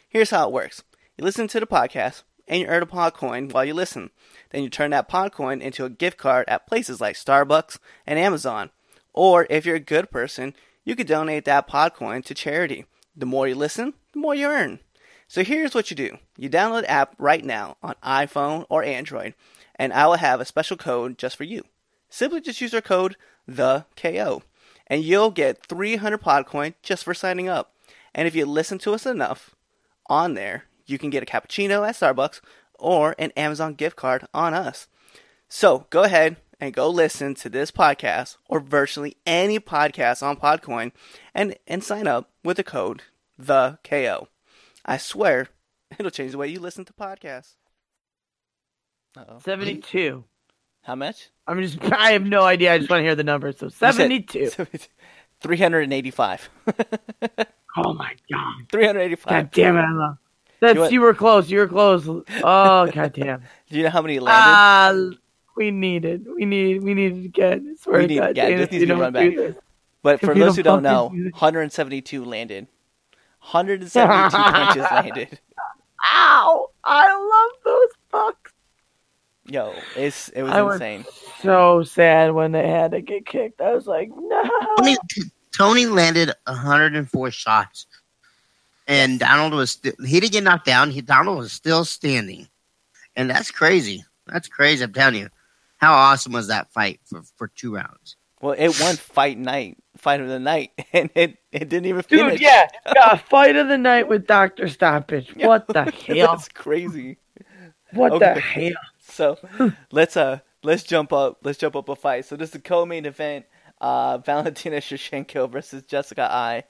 Here's how it works you listen to the podcast, and you earn a Podcoin while you listen. Then you turn that Podcoin into a gift card at places like Starbucks and Amazon. Or if you're a good person, you could donate that Podcoin to charity. The more you listen, the more you earn. So here's what you do. You download the app right now on iPhone or Android, and I will have a special code just for you. Simply just use our code the KO, and you'll get 300 Podcoin just for signing up. And if you listen to us enough on there, you can get a cappuccino at Starbucks or an Amazon gift card on us. So go ahead and go listen to this podcast or virtually any podcast on Podcoin and, and sign up with the code the KO. I swear it'll change the way you listen to podcasts. Uh-oh. 72. How much? I'm just, I have no idea. I just want to hear the number. So 72. [LAUGHS] 385. [LAUGHS] Oh my God. 385. God damn it. I love That's, You what- you were close. You were close. Oh, [LAUGHS] God damn. Do you know how many landed? Ah, we needed, we need, we needed to get. I swear We to need- God, yeah, this needs to be run back. But for those who don't don't know, fucking do this- 172 landed. 172 punches [LAUGHS] landed. Ow! I love those fucks. Yo, it's it was I was insane. so sad when they had to get kicked. I was like, no. Tony, Tony landed 104 shots, and Donald was sti- he didn't get knocked down. He Donald was still standing, and that's crazy. That's crazy. I'm telling you, how awesome was that fight for for two rounds? Well, it won fight night, fight of the night, [LAUGHS] and it, it didn't even Dude, finish. yeah, [LAUGHS] yeah, fight of the night with Doctor Stoppage. Yeah. What the [LAUGHS] hell? That's crazy. What the hell? So let's uh let's jump up let's jump up a fight. So this is the co-main event. Uh, Valentina Shevchenko versus Jessica Eye.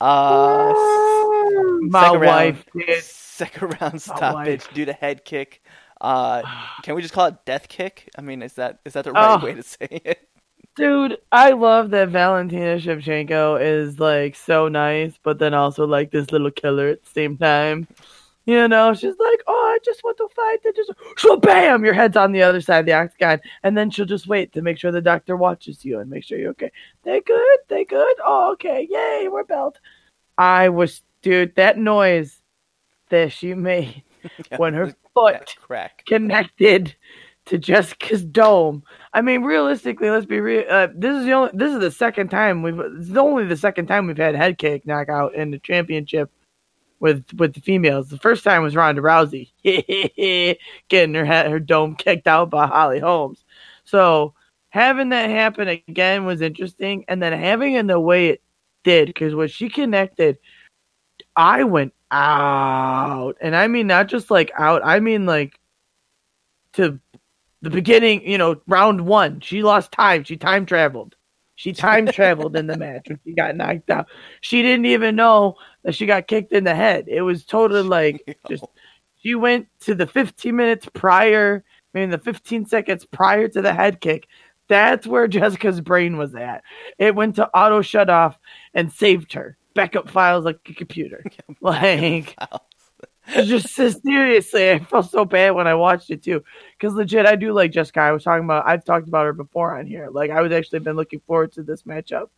Uh, My second round- wife did. second round [LAUGHS] stoppage due to head kick. Uh, can we just call it death kick? I mean, is that is that the right Oh. way to say [LAUGHS] it? Dude, I love that Valentina Shevchenko is like so nice, but then also like this little killer at the same time. You know, she's like, "Oh, I just want to fight." And just so, bam, your head's on the other side of the octagon, and then she'll just wait to make sure the doctor watches you and make sure you're okay. They good? They good? Oh, okay. Yay, we're belt. I was, dude, that noise that she made [LAUGHS] when her foot crack. connected to Jessica's dome. I mean, realistically, let's be real. Uh, this is the only. This is the second time we've. Is only the second time we've had head kick knockout in the championship with with the females. The first time was Ronda Rousey [LAUGHS] getting her head, her dome kicked out by Holly Holmes. So having that happen again was interesting, and then having it the way it did, because when she connected, I went out, and I mean not just like out. I mean like to the beginning, you know, round one. She lost time. She time traveled. She time [LAUGHS] traveled in the match when she got knocked out. She didn't even know that she got kicked in the head. It was totally [LAUGHS] like just she went to the 15 minutes prior, I mean the 15 seconds prior to the head kick. That's where [LAUGHS] Jessica's brain was at. It went to auto shut off and saved her. Backup files like a computer. [LAUGHS] Like just [LAUGHS] so seriously, I felt so bad when I watched it too. Because legit, I do like Jessica. I was talking about, I've talked about her before on here. Like, I was actually been looking forward to this matchup.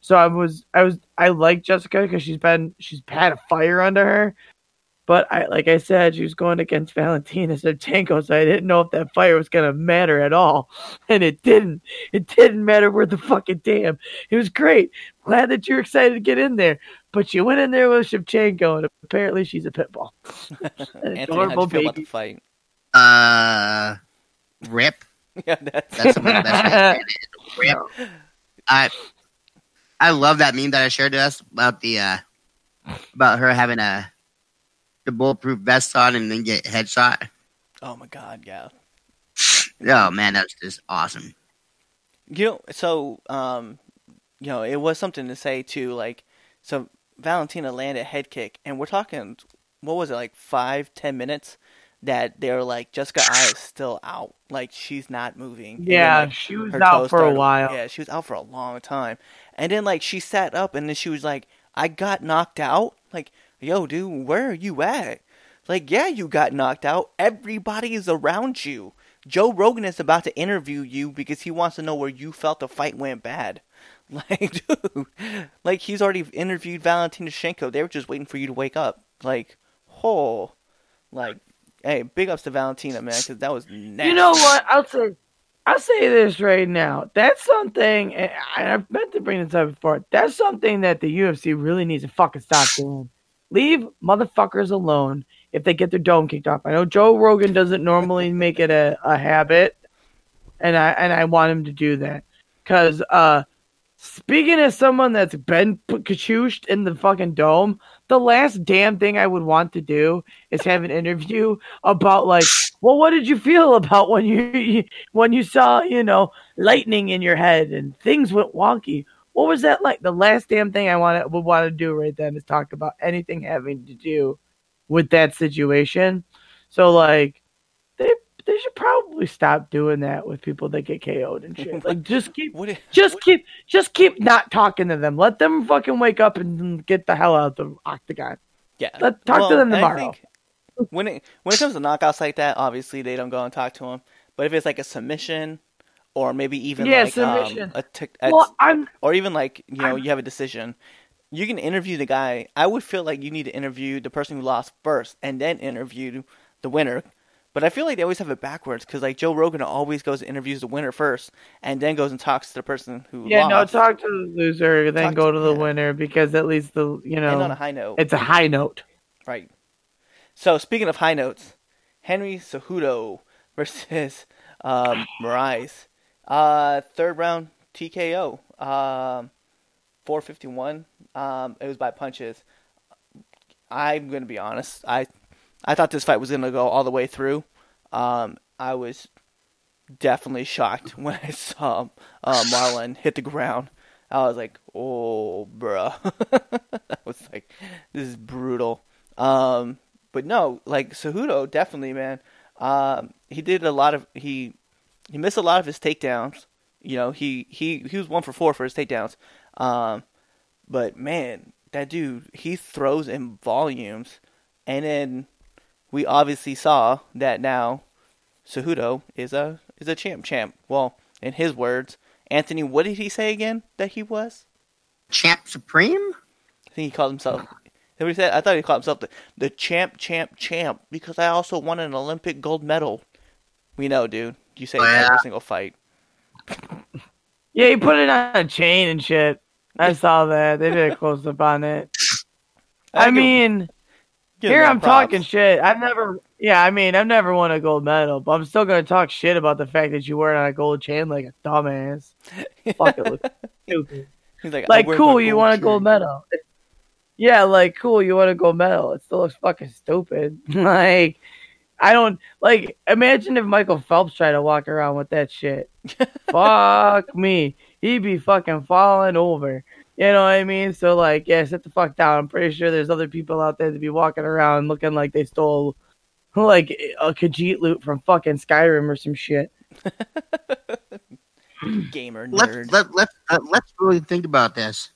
So I was, I was, I like Jessica because she's been, she's had a fire under her. But I, like I said, she was going against Valentina Shevchenko, [LAUGHS] so I didn't know if that fire was gonna matter at all, [LAUGHS] and it didn't. It didn't matter where the fucking damn. It was great. Glad that you're excited to get in there, but you went in there with Shevchenko, and apparently she's a pit bull. [LAUGHS] An Anthony, how'd adorable you feel about the baby. fight? Uh, rip. Yeah, that's, That's the best way to say it. Rip. I I love that meme that I shared to us about the uh about her having a the bulletproof vest on and then get headshot. oh my god, yeah. Oh man, that's just awesome. You know, so um, you know, it was something to say too. Like, so Valentina landed a head kick, and we're talking, what was it, like five, ten minutes? That they're like Jessica Eye is still out, like she's not moving. And then, Yeah, like, she was out toes for a while. Yeah, she was out for a long time, and then like she sat up, and then she was like, "I got knocked out." Like, yo, dude, where are you at? Like, yeah, you got knocked out. Everybody is around you. Joe Rogan is about to interview you because he wants to know where you felt the fight went bad. [LAUGHS] Like, dude, like he's already interviewed Valentina Shenko. They were just waiting for you to wake up. Like, oh, like, hey, big ups to Valentina, man, because that was nasty. You know what? I'll say, I'll say this right now. That's something, and I- meant to bring this up before. That's something that the UFC really needs to fucking stop doing. Leave motherfuckers alone if they get their dome kicked off. I know Joe Rogan doesn't normally make it a, a habit, and I and I want him to do that because uh, speaking as someone that's been put kachushed in the fucking dome, the last damn thing I would want to do is have an interview about like, well, what did you feel about when you [LAUGHS] when you saw you know lightning in your head and things went wonky? What was that like? The last damn thing I want would want to do right then is talk about anything having to do with that situation. So like, they they should probably stop doing that with people that get KO'd and shit. Like, just [LAUGHS] keep What? just keep just keep not talking to them. Let them fucking wake up and get the hell out of the octagon. Yeah. Let- talk to them I tomorrow. think when it when it comes to knockouts like that, obviously they don't go and talk to them. But if it's like a submission, or maybe even Yeah, like submission. Um, a tic- a- Well, I'm or even like you know I'm- you have a decision, you can interview the guy. I would feel like you need to interview the person who lost first, and then interview the winner. But I feel like they always have it backwards because like Joe Rogan always goes and interviews the winner first, and then goes and talks to the person who yeah. No, talk to the loser, then Talk go to- to the yeah. winner because at least the you and on a know high note. it's a high note. Right. So speaking of high notes, Henry Cejudo versus um, Moraes. Uh, third round TKO. Um, 451. Um, it was by punches. I'm gonna be honest. I I thought this fight was gonna go all the way through. Um, I was definitely shocked [LAUGHS] when I saw uh, Marlon hit the ground. I was like, "Oh, bruh." [LAUGHS] I was like, "This is brutal." Um, but no, like Cejudo, definitely, man. Um, he did a lot of he he missed a lot of his takedowns. You know, he he he was one for four for his takedowns. Um, but man, that dude, he throws in volumes, and then we obviously saw that now Cejudo is a is a champ champ. Well, in his words, Anthony, what did he say again that he was? Champ Supreme? I think he called himself. That he said? I thought he called himself the, the champ, champ, champ because I also won an Olympic gold medal. We know, dude. You say it in Yeah. every single fight. [LAUGHS] Yeah, he put it on a chain and shit. I saw that. They did a close up on it. [LAUGHS] I give- mean, here I'm props. talking shit. I've never, yeah, I mean, I've never won a gold medal, but I'm still gonna talk shit about the fact that you wear it on a gold chain like a dumbass. [LAUGHS] Fuck it, look stupid. He's like, Like, cool, you gold want a chain. gold medal. Yeah, like, cool, you want a gold medal. It still looks fucking stupid. like, I don't like. Imagine if Michael Phelps tried to walk around with that shit. [LAUGHS] Fuck me, he'd be fucking falling over. You know what I mean? So like, yeah, sit the fuck down. I'm pretty sure there's other people out there that be walking around looking like they stole [LAUGHS] like a Khajiit loot from fucking Skyrim or some shit. [LAUGHS] gamer Let's nerd. let let uh, let's really think about this.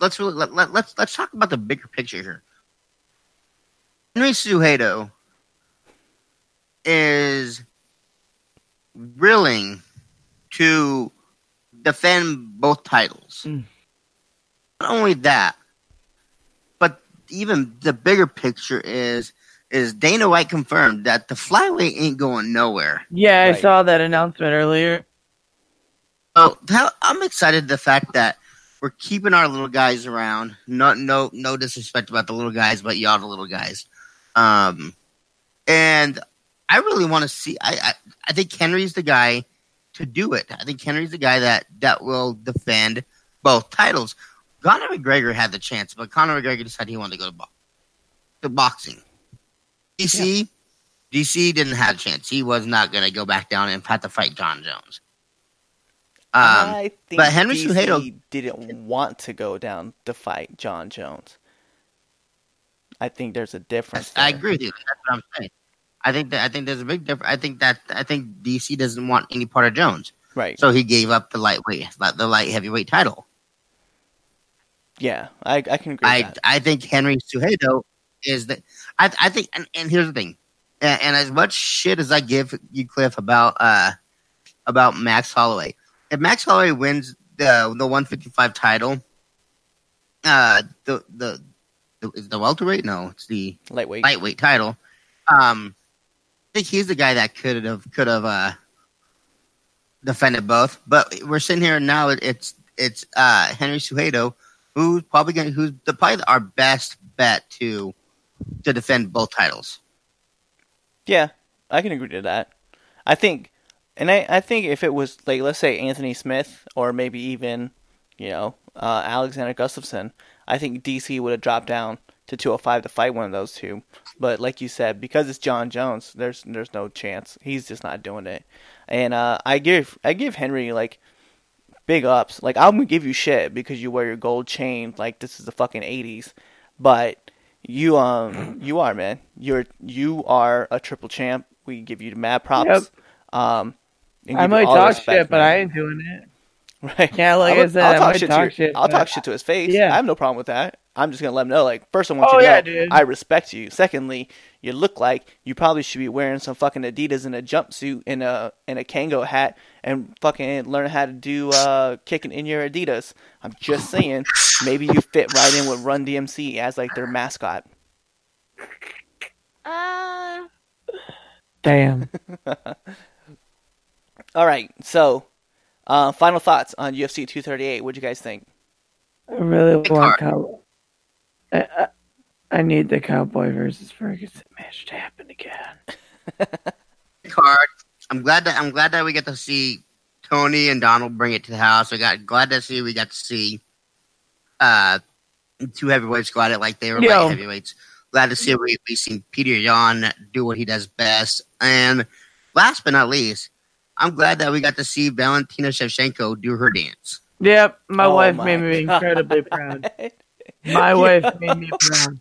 Let's really let, let let's let's talk about the bigger picture here. Henry Cejudo is willing to defend both titles. Mm. not only that, but even the bigger picture is is Dana White confirmed that the flyweight ain't going nowhere. Yeah, I Right. saw that announcement earlier. So that, I'm excited the fact that we're keeping our little guys around. No, no, no disrespect about the little guys, but y'all the little guys. Um, and I really want to see. I, I, I think Henry's the guy to do it. I think Henry's the guy that that will defend both titles. Conor McGregor had the chance, but Conor McGregor decided he wanted to go to, bo- to boxing. DC, DC didn't have a chance. He was not going to go back down and have to fight Jon Jones. Um, I think but Henry DC Cejudo- didn't want to go down to fight Jon Jones. I think there's a difference. I agree with you. That's what I'm saying. I think that I think there's a big difference. I think that I think DC doesn't want any part of Jones, Right. so he gave up the lightweight, the light heavyweight title. yeah, I, I can agree I with that. I think Henry Cejudo is the. I I think, and, and here's the thing, and, and as much shit as I give you, Cliff, about uh about Max Holloway, if Max Holloway wins the the 155 title, uh, the the, the is the welterweight? No, it's the Lightweight. lightweight title. Um, think he's the guy that could have could have uh, defended both. But we're sitting here now. It's it's uh, Henry Cejudo, who's probably going who's the probably our best bet to to defend both titles. Yeah, I can agree to that. I think, and I, I think if it was like let's say Anthony Smith or maybe even, you know, uh, Alexander Gustafsson, I think DC would have dropped down to 205 to fight one of those two. But like you said, because it's Jon Jones, there's there's no chance. He's just not doing it. And uh, I give I give Henry like big ups. Like I'm gonna give you shit because you wear your gold chain. Like this is the fucking 80s, but you um you are man. You're you are a triple champ. We give you the mad props. Yep. Um, and I might talk respect, shit, but I ain't doing it. [LAUGHS] Right. Yeah, like I'll, I said, I'll I talk shit talk to your, shit, I'll talk shit to his face. Yeah. I have no problem with that. I'm just gonna let him know. Like, first, I want Oh, you to yeah, know dude. I respect you. Secondly, you look like you probably should be wearing some fucking Adidas and a jumpsuit and a and a Kangol hat and fucking learn how to do uh kicking in your Adidas. I'm just saying, maybe you fit right in with Run DMC as like their mascot. Damn. [LAUGHS] All right, so uh, final thoughts on UFC 238. What'd you guys think? I really want card. Cow. I, I, I need the Cowboy versus Ferguson match to happen again. [LAUGHS] Card. I'm glad that I'm glad that we get to see Tony and Donald bring it to the house. I got glad to see we got to see uh two heavyweights go at it like they were Yo. light heavyweights. Glad to see we we seen Peter Yan do what he does best. And last but not least, I'm glad that we got to see Valentina Shevchenko do her dance. Yep, my Oh wife my made me [LAUGHS] God. incredibly proud. [LAUGHS] My [LAUGHS] wife made me proud.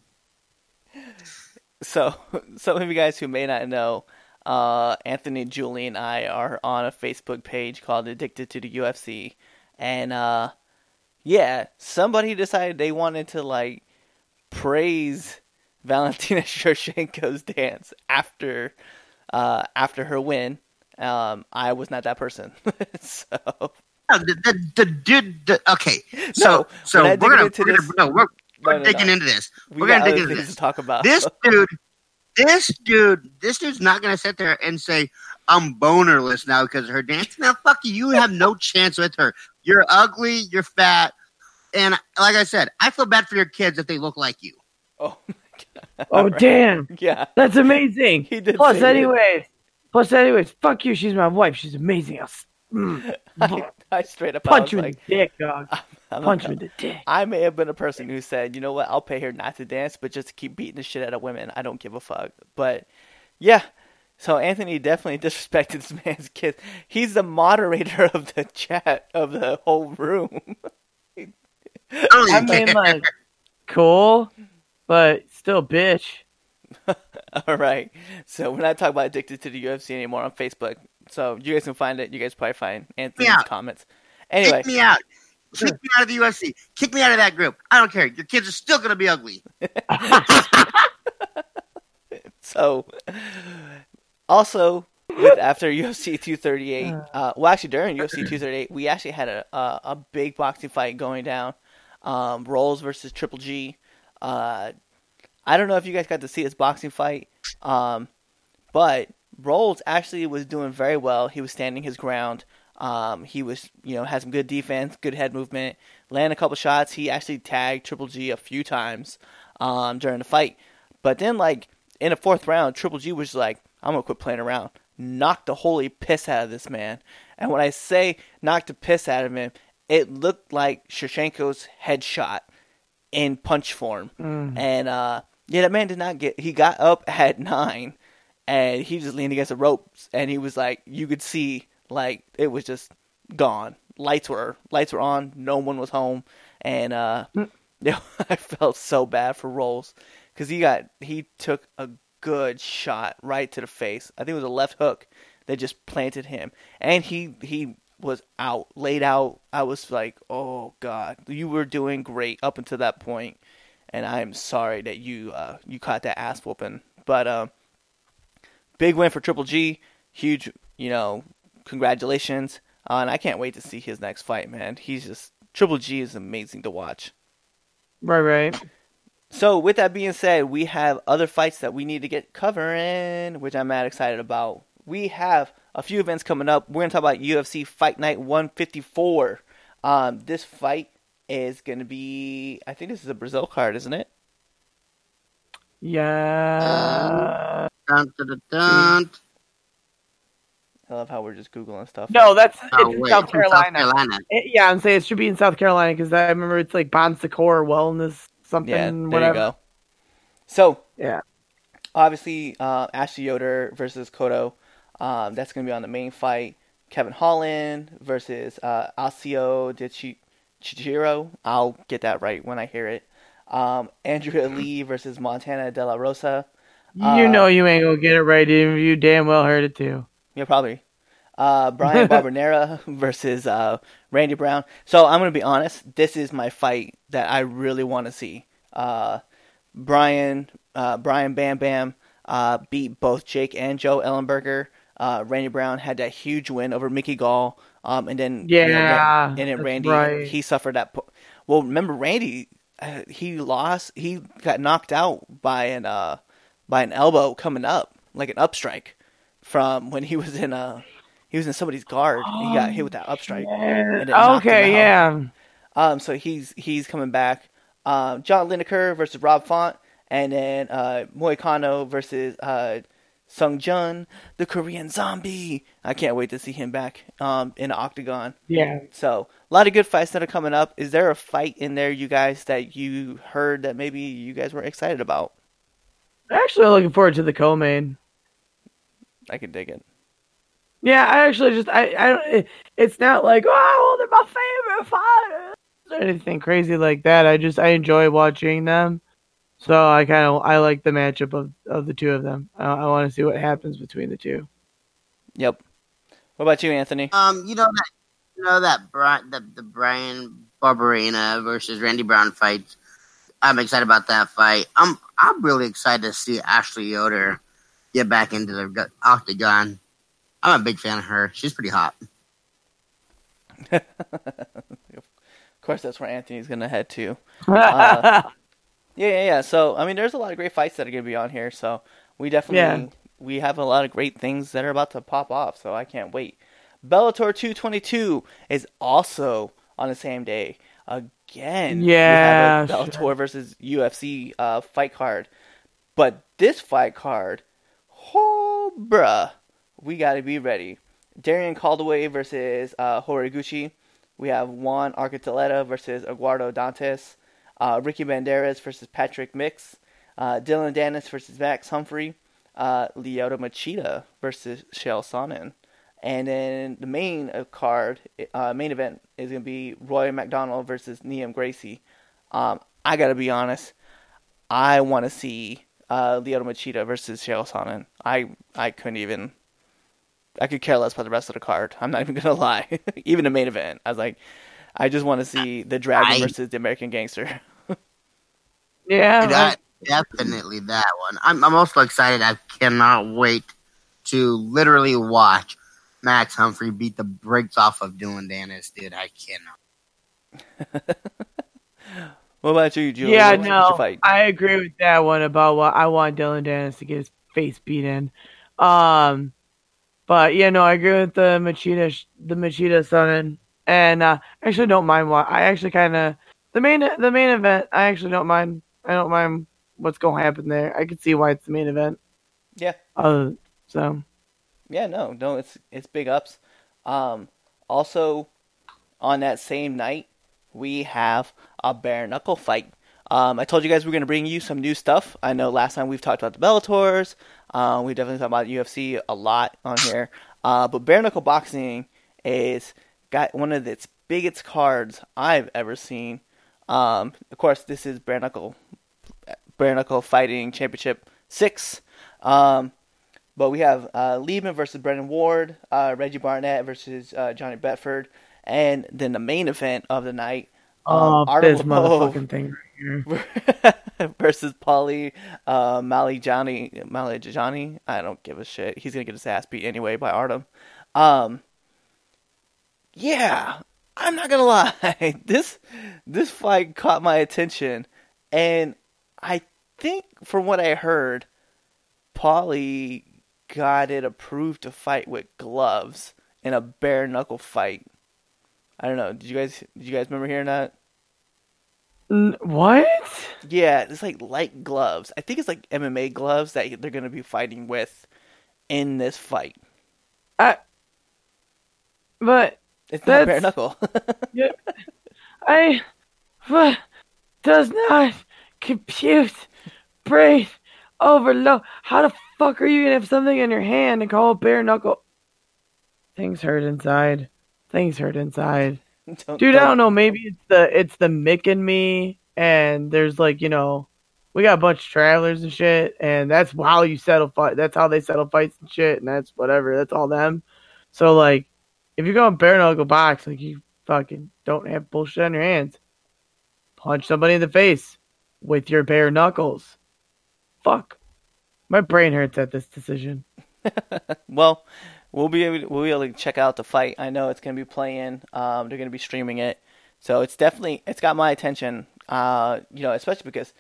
So, [LAUGHS] some of you guys who may not know, uh, Anthony, Julie, and I are on a Facebook page called Addicted to the UFC, and uh, yeah, somebody decided they wanted to like praise Valentina [LAUGHS] Shevchenko's dance after uh, after her win. Um, I was not that person, so No, the, the, the dude. The, okay, No, so so we're we're, gonna, we're this. gonna no, we're, we're No, no, digging no. into this. we We're gonna dig into this. to talk about. This [LAUGHS] dude, this dude, this dude's not gonna sit there and say I'm bonerless now because of her dance. Now, fuck you. You have no chance with her. You're ugly. You're fat. And like I said, I feel bad for your kids if they look like you. oh, my God. Oh, [LAUGHS] Alright. damn. yeah, That's amazing. he did. Plus, say that. anyways, plus, anyways, fuck you. She's my wife. She's amazing. I'll s- Mm. [LAUGHS] I, I straight up punch you I in the dick, dog. like, I'm Punch you in the dick. I may have been a person who said, you know what, I'll pay her not to dance, but just to keep beating the shit out of women. I don't give a fuck. But yeah, so Anthony definitely [LAUGHS] disrespected this man's kids. He's the moderator of the chat of the whole room. [LAUGHS] I don't I even mean, like, cool, but still, bitch. All right. So we're not talking about addicted to the UFC anymore on Facebook. So you guys can find it. You guys probably find Anthony's comments. Anyway, Kick me out. [LAUGHS] Kick me out of the UFC. Kick me out of that group. I don't care. Your kids are still gonna be ugly. [LAUGHS] So, also with after UFC 238, [SIGHS] uh, well, actually during UFC 238, we actually had a a, a big boxing fight going down. um, Rolls versus Triple G. Uh, I don't know if you guys got to see this boxing fight, um, but Rolls actually was doing very well. He was standing his ground. Um, he was, you know, had some good defense, good head movement, landed a couple shots. He actually tagged Triple G a few times um, during the fight. But then, like in the fourth round, Triple G was like, "I'm gonna quit playing around." Knocked the holy piss out of this man. And when I say knocked the piss out of him, it looked like Shevchenko's headshot in punch form. Mm. And uh, yeah, that man did not get. He got up at [LAUGHS] nine, and he just leaned against the ropes, and he was like, you could see like it was just gone. Lights were lights were on. No one was home, and uh, [LAUGHS] Mm. yeah, I felt so bad for Rolls because he got he took a good shot right to the face. I think it was a left hook that just planted him, and he he was out, laid out. I was like, oh god, you were doing great up until that point, and I am sorry that you uh, you caught that ass whooping. But um, big win for Triple G, huge, you know, congratulations, uh, and I can't wait to see his next fight, man. He's just Triple G is amazing to watch. Right, right. So, with that being said, we have other fights that we need to get covering, which I'm mad excited about. We have a few events coming up. We're going to talk about UFC Fight Night 154. Um, this fight is going to be, I think this is a Brazil card, isn't it? Yeah. Dun, dun, dun, dun. I love how we're just Googling stuff. no, that's Oh, it's in wait, South from Carolina. Carolina. It- yeah, I'm saying it should be in South Carolina because I remember it's like Bon Secours Wellness something. yeah, there whatever. you go. So, Yeah. obviously, uh, Ashley Yoder versus Kondo. Um, that's going to be on the main fight. Kevin Holland versus uh, Alcio de Chi- Chijiro. I'll get that right when I hear it. Um, Andrea Lee versus Montana De La Rosa. You Uh, know you ain't gonna get it right, even if you damn well heard it too. Yeah, probably. Uh, Brian [LAUGHS] Barberena versus uh, Randy Brown. So I'm going to be honest. This is my fight that I really want to see. Uh, Brian, uh, Brian Bam Bam uh, beat both Jake and Joe Ellenberger. Uh, Randy Brown had that huge win over Mickey Gall. Um, and then Yeah, and then Randy right. he suffered that. Po- well, remember Randy? Uh, he lost. He got knocked out by an uh, by an elbow coming up, like an upstrike, from when he was in a he was in somebody's guard. and he got hit with that upstrike. knocked him Okay, yeah. Um, so he's he's coming back. Um, John Lineker versus Rob Font, and then uh, Moicano versus uh, Sung Jun, the Korean Zombie. I can't wait to see him back um, in the octagon. Yeah. So a lot of good fights that are coming up. Is there a fight in there, you guys, that you heard that maybe you guys were excited about? Actually, looking forward to the co-main. I could dig it. Yeah, I actually just I I don't. It, it's not like oh they're my favorite fighters or anything crazy like that. I just I enjoy watching them. So I kind of I like the matchup of of the two of them. I, I want to see what happens between the two. Yep. What about you, Anthony? Um, you know that you know that Brian the, the Brian Barberena versus Randy Brown fight. I'm excited about that fight. I'm I'm really excited to see Ashley Yoder get back into the octagon. I'm a big fan of her. She's pretty hot. Of course, that's where Anthony's gonna head to. Uh, [LAUGHS] Yeah, yeah, yeah. So I mean, there's a lot of great fights that are gonna be on here. So we definitely Yeah. we have a lot of great things that are about to pop off. So I can't wait. Bellator 222 is also on the same day again. Yeah, we have a Bellator versus UFC uh, fight card, but this fight card, oh bruh, we gotta be ready. Darian Caldwell versus uh, Horiguchi. We have Juan Archuleta versus Eduardo Dantas. Uh, Ricky Bandejas versus Patrick Mix. Uh, Dylan Dennis versus Max Humphrey. Uh, Machida versus Chael Sonnen. And then the main uh, card, uh, main event is going to be Roy McDonald versus Liam Gracie. Um, I got to be honest. I want to see uh, Lyoto Machida versus Chael Sonnen. I, I couldn't even. I could care less about the rest of the card. I'm not [LAUGHS] even gonna lie. [LAUGHS] even the main event, I was like, I just want to see the Dragon I- versus the American Gangster. [LAUGHS] yeah, That, definitely that one. I'm, I'm also excited. I cannot wait to literally watch Max Humphrey beat the brakes off of Dylan Dennis, dude. I cannot. [LAUGHS] What about you, Julie? yeah, What's- what's no, fight? I agree with that one about what I want Dylan Dennis to get his face beat in. Um, but yeah, no, I agree with the Machida, the Machida son, and uh, I actually don't mind what I actually kind of the main the main event. I actually don't mind. I don't mind what's going to happen there. I can see why it's the main event. Yeah. Uh, so Yeah, no, no, it's it's big ups. Um, also, on that same night, we have a bare knuckle fight. Um, I told you guys we are gonna bring you some new stuff. I know last time we've talked about the Bellators. Uh, we definitely talked about UFC a lot on here. Uh, but bare knuckle boxing is got one of its biggest cards I've ever seen. Um, of course, this is bare knuckle, bare knuckle fighting championship six. Um, but we have uh, Liebman versus Brendan Ward, uh, Reggie Barnett versus uh, Johnny Bedford, and then the main event of the night, oh, um, Artem this motherfucking thing right here. [LAUGHS] versus Paulie uh, Malignaggi. Malignaggi? I don't give a shit. He's gonna get his ass beat anyway by Artem. Um, yeah, I'm not gonna [LAUGHS] lie. this this fight caught my attention, and I think from what I heard, Paulie got it approved to fight with gloves in a bare knuckle fight. I don't know. Did you guys did you guys remember hearing that? What? Yeah, it's like light gloves. I think it's like MMA gloves that they're gonna be fighting with in this fight. I. But It's not bare knuckle. [LAUGHS] Yeah, I what does not compute brain overload. How the fuck are you gonna have something in your hand and call it bare knuckle? Things hurt inside. Things hurt inside. [LAUGHS] Don't- Dude, I don't know. Maybe it's the it's the Mick and me, and there's like you know, we got a bunch of travelers and shit, and that's how you settle fight. That's how they settle fights and shit, and that's whatever. That's all them. So like, if you're going bare knuckle box, like you fucking don't have bullshit on your hands. Punch somebody in the face with your bare knuckles. Fuck. My brain hurts at this decision. [LAUGHS] Well, we'll be able to, we'll be able to check out the fight. I know it's going to be playing. Um, they're going to be streaming it, so it's definitely it's got my attention. Uh, you know, especially because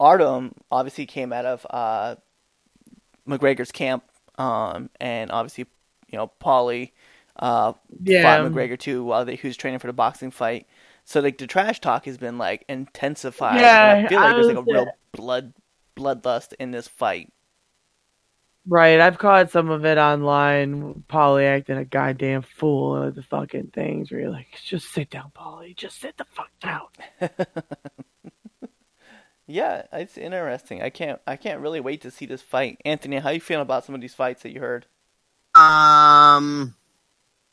Artem obviously came out of uh, McGregor's camp, um, and obviously you know Paulie uh, fought McGregor too while they, he was training for the boxing fight. So like the trash talk has been like intensified. and Yeah, I feel like I there's like a real blood bloodlust in this fight. Right, I've caught some of it online. Paulie acting a goddamn fool at the fucking things where you're like, just sit down, Paulie. Just sit the fuck down. [LAUGHS] Yeah, it's interesting. I can't I can't really wait to see this fight. Anthony, how you feeling about some of these fights that you heard? Um,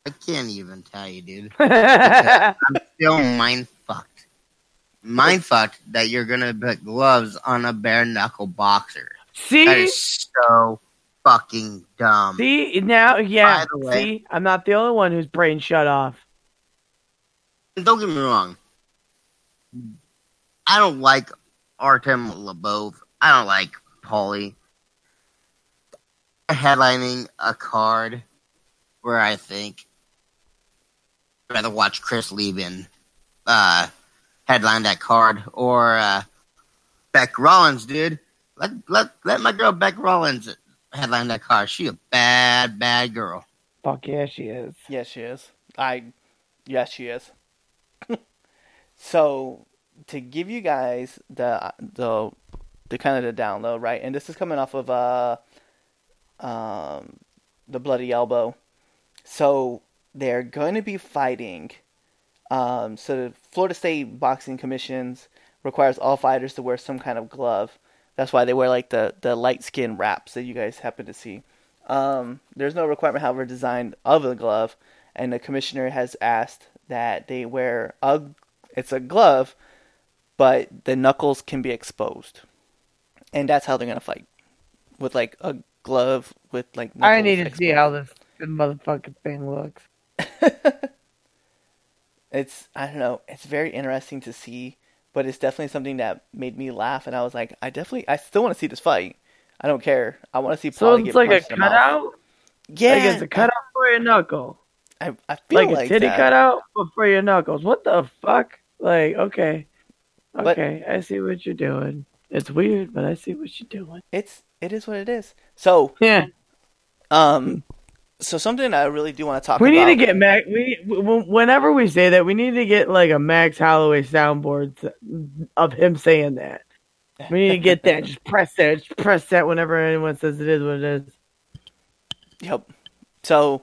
I can't even tell you, dude. [LAUGHS] I'm still mind fucked. Mind fucked that you're gonna put gloves on a bare knuckle boxer. That see, is so fucking dumb. see now, yeah. Way- see, I'm not the only one whose brain shut off. Don't get me wrong. I don't like Artem Lobov. I don't like Paulie. Headlining a card where I think I'd rather watch Chris Leben uh, headline that card or uh, Bec Rawlings, dude. Let let let my girl Bec Rawlings headline that card. She a bad bad girl. Fuck yeah, she is. Yes, she is. I yes, she is. [LAUGHS] so to give you guys the the the kind of the download, right? And this is coming off of uh um the bloody elbow. So they're going to be fighting. Um, so the Florida State Boxing Commissions requires all fighters to wear some kind of glove. That's why they wear like the the light skin wraps that you guys happen to see. Um, there's no requirement, however, designed of a glove, and the commissioner has asked that they wear a it's a glove, but the knuckles can be exposed, and that's how they're gonna fight with like a glove with like. I need to see how this motherfucking thing looks. [LAUGHS] it's I don't know. It's very interesting to see, but it's definitely something that made me laugh, and I was like, I definitely, I still want to see this fight. I don't care. I want to see. So it's like a cutout? Yeah, Like it's a cutout for your knuckle. I, I feel Like like, a titty that. cutout for your knuckles. What the fuck? Like, okay. But- Okay, I see what you're doing. It's weird, but I see what you're doing. It's it is what it is. So Yeah, um, so something I really do want to talk about. we about. need to get Max. We whenever we say that, we need to get like a Max Holloway soundboard of him saying that. We need to get that. Just press that. Just press that whenever anyone says it is what it is. Yep. So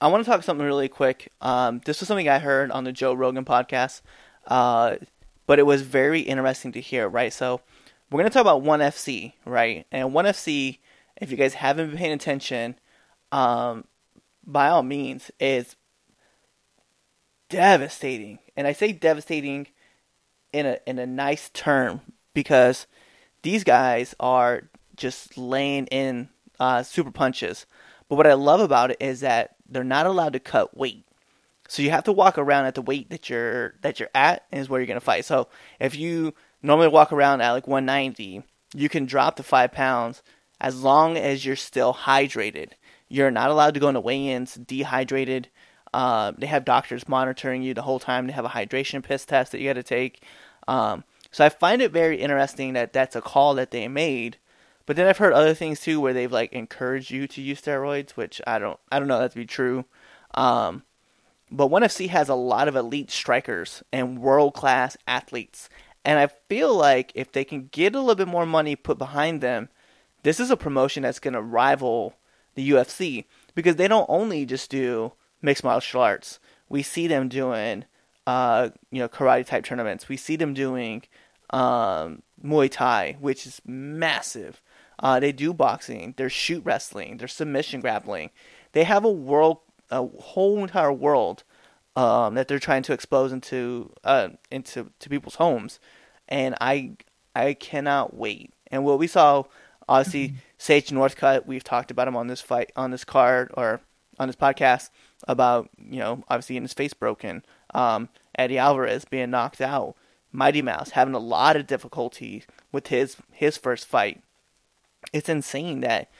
I want to talk something really quick. Um, this was something I heard on the Joe Rogan podcast, uh, but it was very interesting to hear. Right. So we're gonna talk about One FC, right? And One FC, if you guys haven't been paying attention, um, by all means, is devastating. And I say devastating in a in a nice term because these guys are just laying in uh, super punches. But what I love about it is that they're not allowed to cut weight. So you have to walk around at the weight that you're that you're at is where you're gonna fight. So if you normally walk around at like 190, you can drop to five pounds as long as you're still hydrated. You're not allowed to go into weigh-ins dehydrated. Uh, they have doctors monitoring you the whole time. They have a hydration piss test that you got to take. Um, so I find it very interesting that that's a call that they made. But then I've heard other things too where they've like encouraged you to use steroids, which I don't I don't know that to be true. Um, but ONE FC has a lot of elite strikers and world class athletes. And I feel like if they can get a little bit more money put behind them, this is a promotion that's going to rival the UFC because they don't only just do mixed martial arts. We see them doing, uh, you know, karate type tournaments. We see them doing um, Muay Thai, which is massive. Uh, they do boxing. There's shoot wrestling. There's submission grappling. They have a world, a whole entire world um, that they're trying to expose into uh, into to people's homes, and I I cannot wait. And what we saw, obviously, Sage Northcutt. We've talked about him on this fight on this card or on this podcast about you know obviously getting his face broken. Um, Eddie Alvarez being knocked out. Mighty Mouse having a lot of difficulty with his his first fight. It's insane that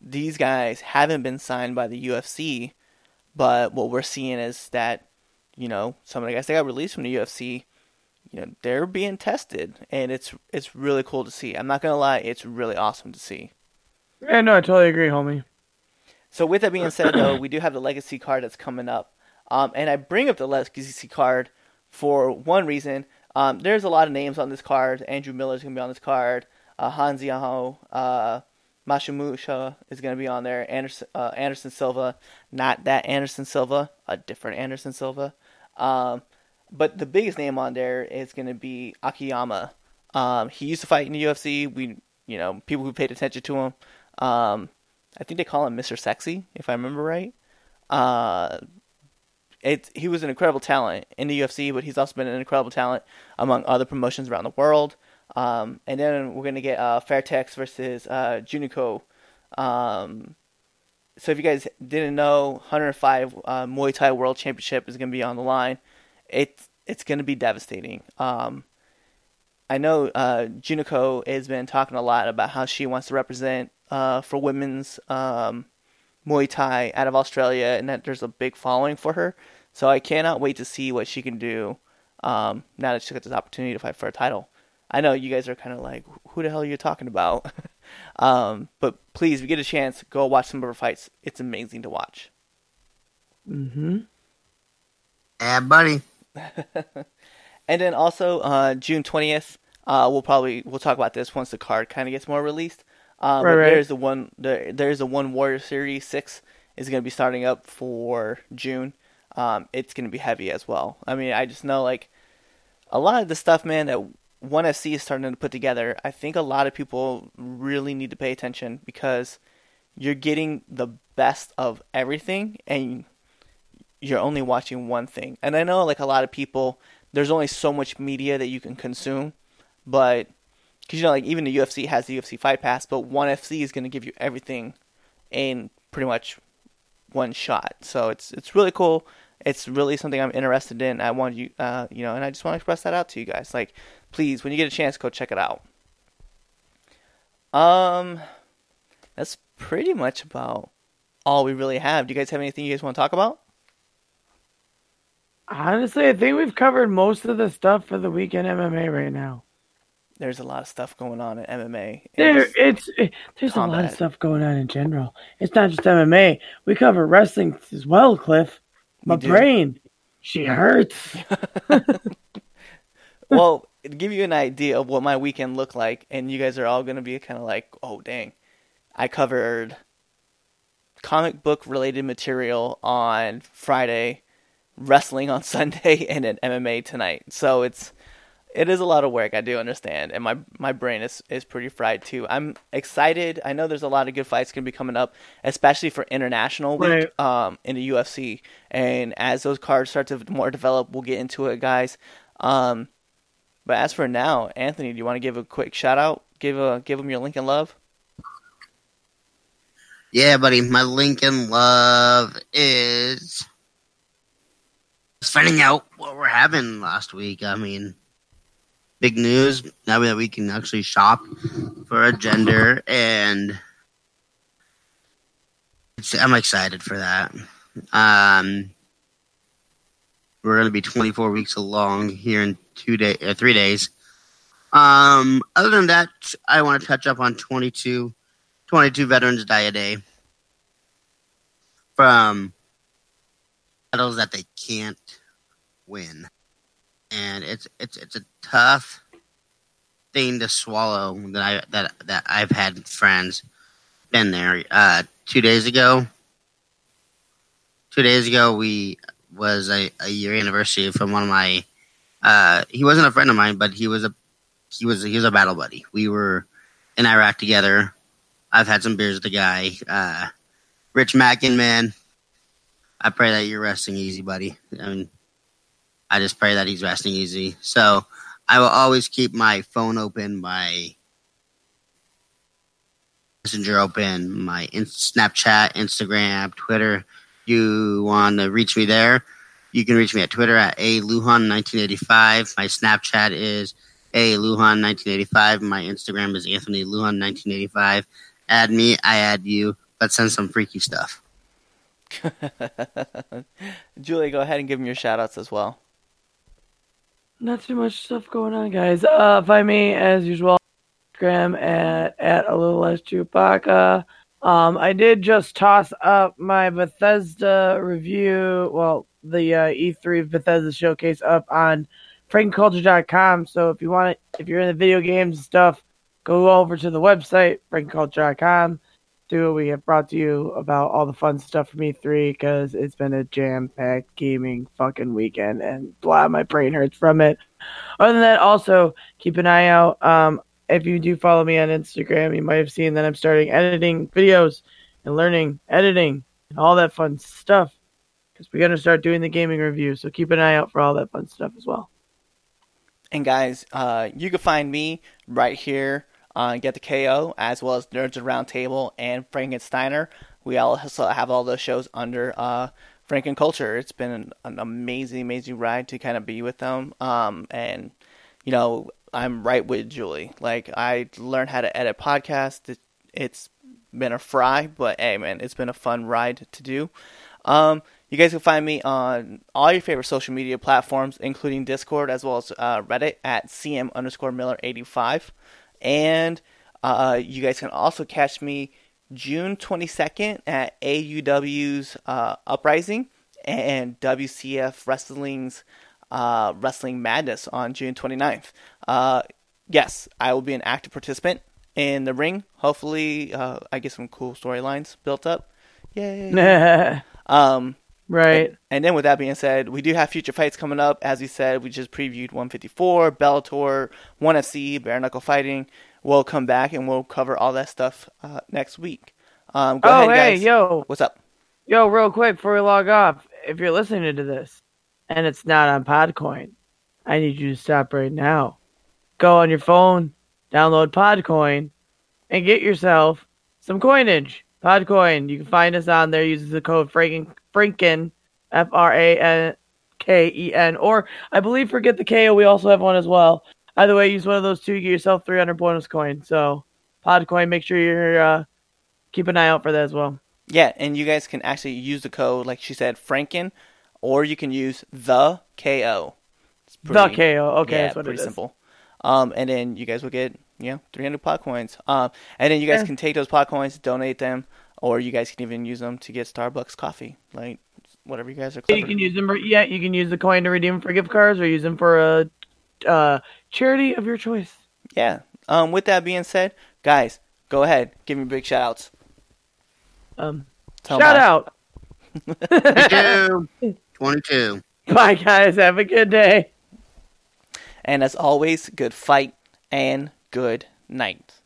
these guys haven't been signed by the UFC, but what we're seeing is that you know some of the guys that got released from the UFC, you know they're being tested, and it's it's really cool to see. I'm not gonna lie, it's really awesome to see. Yeah, no, I totally agree, homie. So with that being said, though, we do have the legacy card that's coming up, um, and I bring up the legacy card for one reason. Um, there's a lot of names on this card. Andrew Miller's gonna be on this card. Uh, Hans Yaho, uh, Mashimusha is gonna be on there. Anderson, uh, Anderson Silva, not that Anderson Silva, a different Anderson Silva. Um, but the biggest name on there is gonna be Akiyama. Um, he used to fight in the UFC. We, you know, people who paid attention to him. Um, I think they call him Mr. Sexy, if I remember right. Uh, it he was an incredible talent in the UFC, but he's also been an incredible talent among other promotions around the world. Um, and then we're gonna get uh, Fairtex versus uh, Juniku. Um, so if you guys didn't know, 105 uh, Muay Thai World Championship is gonna be on the line. It's it's gonna be devastating. Um, I know uh, Juniku has been talking a lot about how she wants to represent uh, for women's um, Muay Thai out of Australia, and that there's a big following for her. So I cannot wait to see what she can do um, now that she got this opportunity to fight for a title. I know you guys are kind of like, who the hell are you talking about? [LAUGHS] um, but please, if you get a chance, go watch some of her fights. It's amazing to watch. Mm-hmm. Yeah, buddy. [LAUGHS] And then also uh, June twentieth, uh, we'll probably we'll talk about this once the card kind of gets more released. Um, Right, right. There's the one there, there's the one Warrior Series six is going to be starting up for June. Um, it's going to be heavy as well. I mean, I just know like a lot of the stuff, man, that One FC is starting to put together. I think a lot of people really need to pay attention because you're getting the best of everything and you're only watching one thing. And I know like a lot of people there's only so much media that you can consume, but because you know like even the UFC has the UFC Fight Pass, but One FC is going to give you everything in pretty much one shot. So it's it's really cool. It's really something I'm interested in. I want you, uh, you know, and I just want to express that out to you guys. Like, please, when you get a chance, go check it out. Um, that's pretty much about all we really have. Do you guys have anything you guys want to talk about? Honestly, I think we've covered most of the stuff for the weekend MMA right now. There's a lot of stuff going on in MMA. There, It's- it, there's a lot of stuff going on in general. It's not just MMA. We cover wrestling as well, Cliff. My We brain, she hurts. [LAUGHS] [LAUGHS] well, to give you an idea of what my weekend looked like, and you guys are all going to be kind of like, oh, dang. I covered comic book related material on Friday, wrestling on [LAUGHS] Sunday, and then MMA tonight. So it's. It is a lot of work, I do understand, and my my brain is, is pretty fried too. I'm excited. I know there's a lot of good fights going to be coming up, especially for international week Right. um, in the UFC. And as those cards start to more develop, we'll get into it, guys. Um, but as for now, Anthony, do you want to give a quick shout out? Give a give them your link and love. Yeah, buddy. My Lincoln love is just finding out what we're having last week. I mean, big news now that we can actually shop for a gender, [LAUGHS] and it's, I'm excited for that. Um, we're going to be 24 weeks along here in two day, uh, three days. Um, other than that, I want to touch up on 22. 22 veterans die a day from battles that they can't win, and it's it's it's a tough thing to swallow. That I that that I've had friends been there. Uh, two days ago, two days ago, we was a, a year anniversary from one of my. Uh, he wasn't a friend of mine, but he was a he was he was a battle buddy. We were in Iraq together. I've had some beers with the guy. Uh, Rich Mackin, man. I pray that you're resting easy, buddy. I mean, I just pray that he's resting easy. So I will always keep my phone open, my messenger open, my Snapchat, Instagram, Twitter. You want to reach me there? You can reach me at Twitter at a luhan1985. My Snapchat is a luhan1985. My Instagram is Anthony Luhan1985 add me, I add you. Let's send some freaky stuff. [LAUGHS] Julie, go ahead and give them your shout outs as well. Not too much stuff going on, guys. Uh, find me as usual Instagram at at a little less Chewbacca. Um, I did just toss up my Bethesda review. Well, the uh, E3 Bethesda showcase up on frankculture.com. So if you want it, if you're in the video games and stuff, go over to the website frankculture.com. Do what we have brought to you about all the fun stuff from E3 because it's been a jam-packed gaming fucking weekend and blah, my brain hurts from it. Other than that, also keep an eye out. Um, if you do follow me on Instagram, you might have seen that I'm starting editing videos and learning editing and all that fun stuff because we're gonna start doing the gaming review. So keep an eye out for all that fun stuff as well. And guys, uh, you can find me right here on Get the KO, as well as Nerds Around Table and Frankensteiner. We also have all those shows under uh, Franken Culture. It's been an, an amazing, amazing ride to kind of be with them. Um, and you know, I'm right with Julie. Like I learned how to edit podcasts. It, it's been a fry, but hey, man, it's been a fun ride to do. Um, you guys can find me on all your favorite social media platforms, including Discord as well as uh, Reddit at cm underscore Miller eighty five, and uh, you guys can also catch me June twenty second at AUW's uh, Uprising and WCF Wrestling's uh, Wrestling Madness on June 29th. Uh, yes, I will be an active participant in the ring. Hopefully, uh, I get some cool storylines built up. Yay! [LAUGHS] Um, right. and then with that being said, we do have future fights coming up. As we said, we just previewed 154, Bellator, 1FC, bare knuckle fighting. We'll come back and we'll cover all that stuff uh, next week. Um, go oh, ahead, hey, guys. yo, What's up? yo, real quick before we log off, if you're listening to this and it's not on Podcoin, I need you to stop right now. Go on your phone, download Podcoin, and get yourself some coinage. Podcoin. You can find us on there. Use the code Franken, Franken F R A N K E N, or I believe forget the KO. We also have one as well. Either way, use one of those two. You get yourself 300 bonus coin. So Podcoin. Make sure you're uh, keep an eye out for that as well. Yeah, and you guys can actually use the code, like she said, Franken, or you can use the KO. It's the KO. Okay, yeah, that's what pretty is. simple. Um, and then you guys will get you know 300 pot coins. Um, and then you guys Yeah. can take those pot coins, donate them, or you guys can even use them to get Starbucks coffee, like whatever you guys are. Clever. You can use them. For, yeah, you can use the coin to redeem for gift cards, or use them for a uh, charity of your choice. yeah. Um, with that being said, guys, go ahead, give me big shout outs. Um, Tell shout out. 22. 22. [LAUGHS] Bye, guys. Have a good day. And as always, good fight and good night.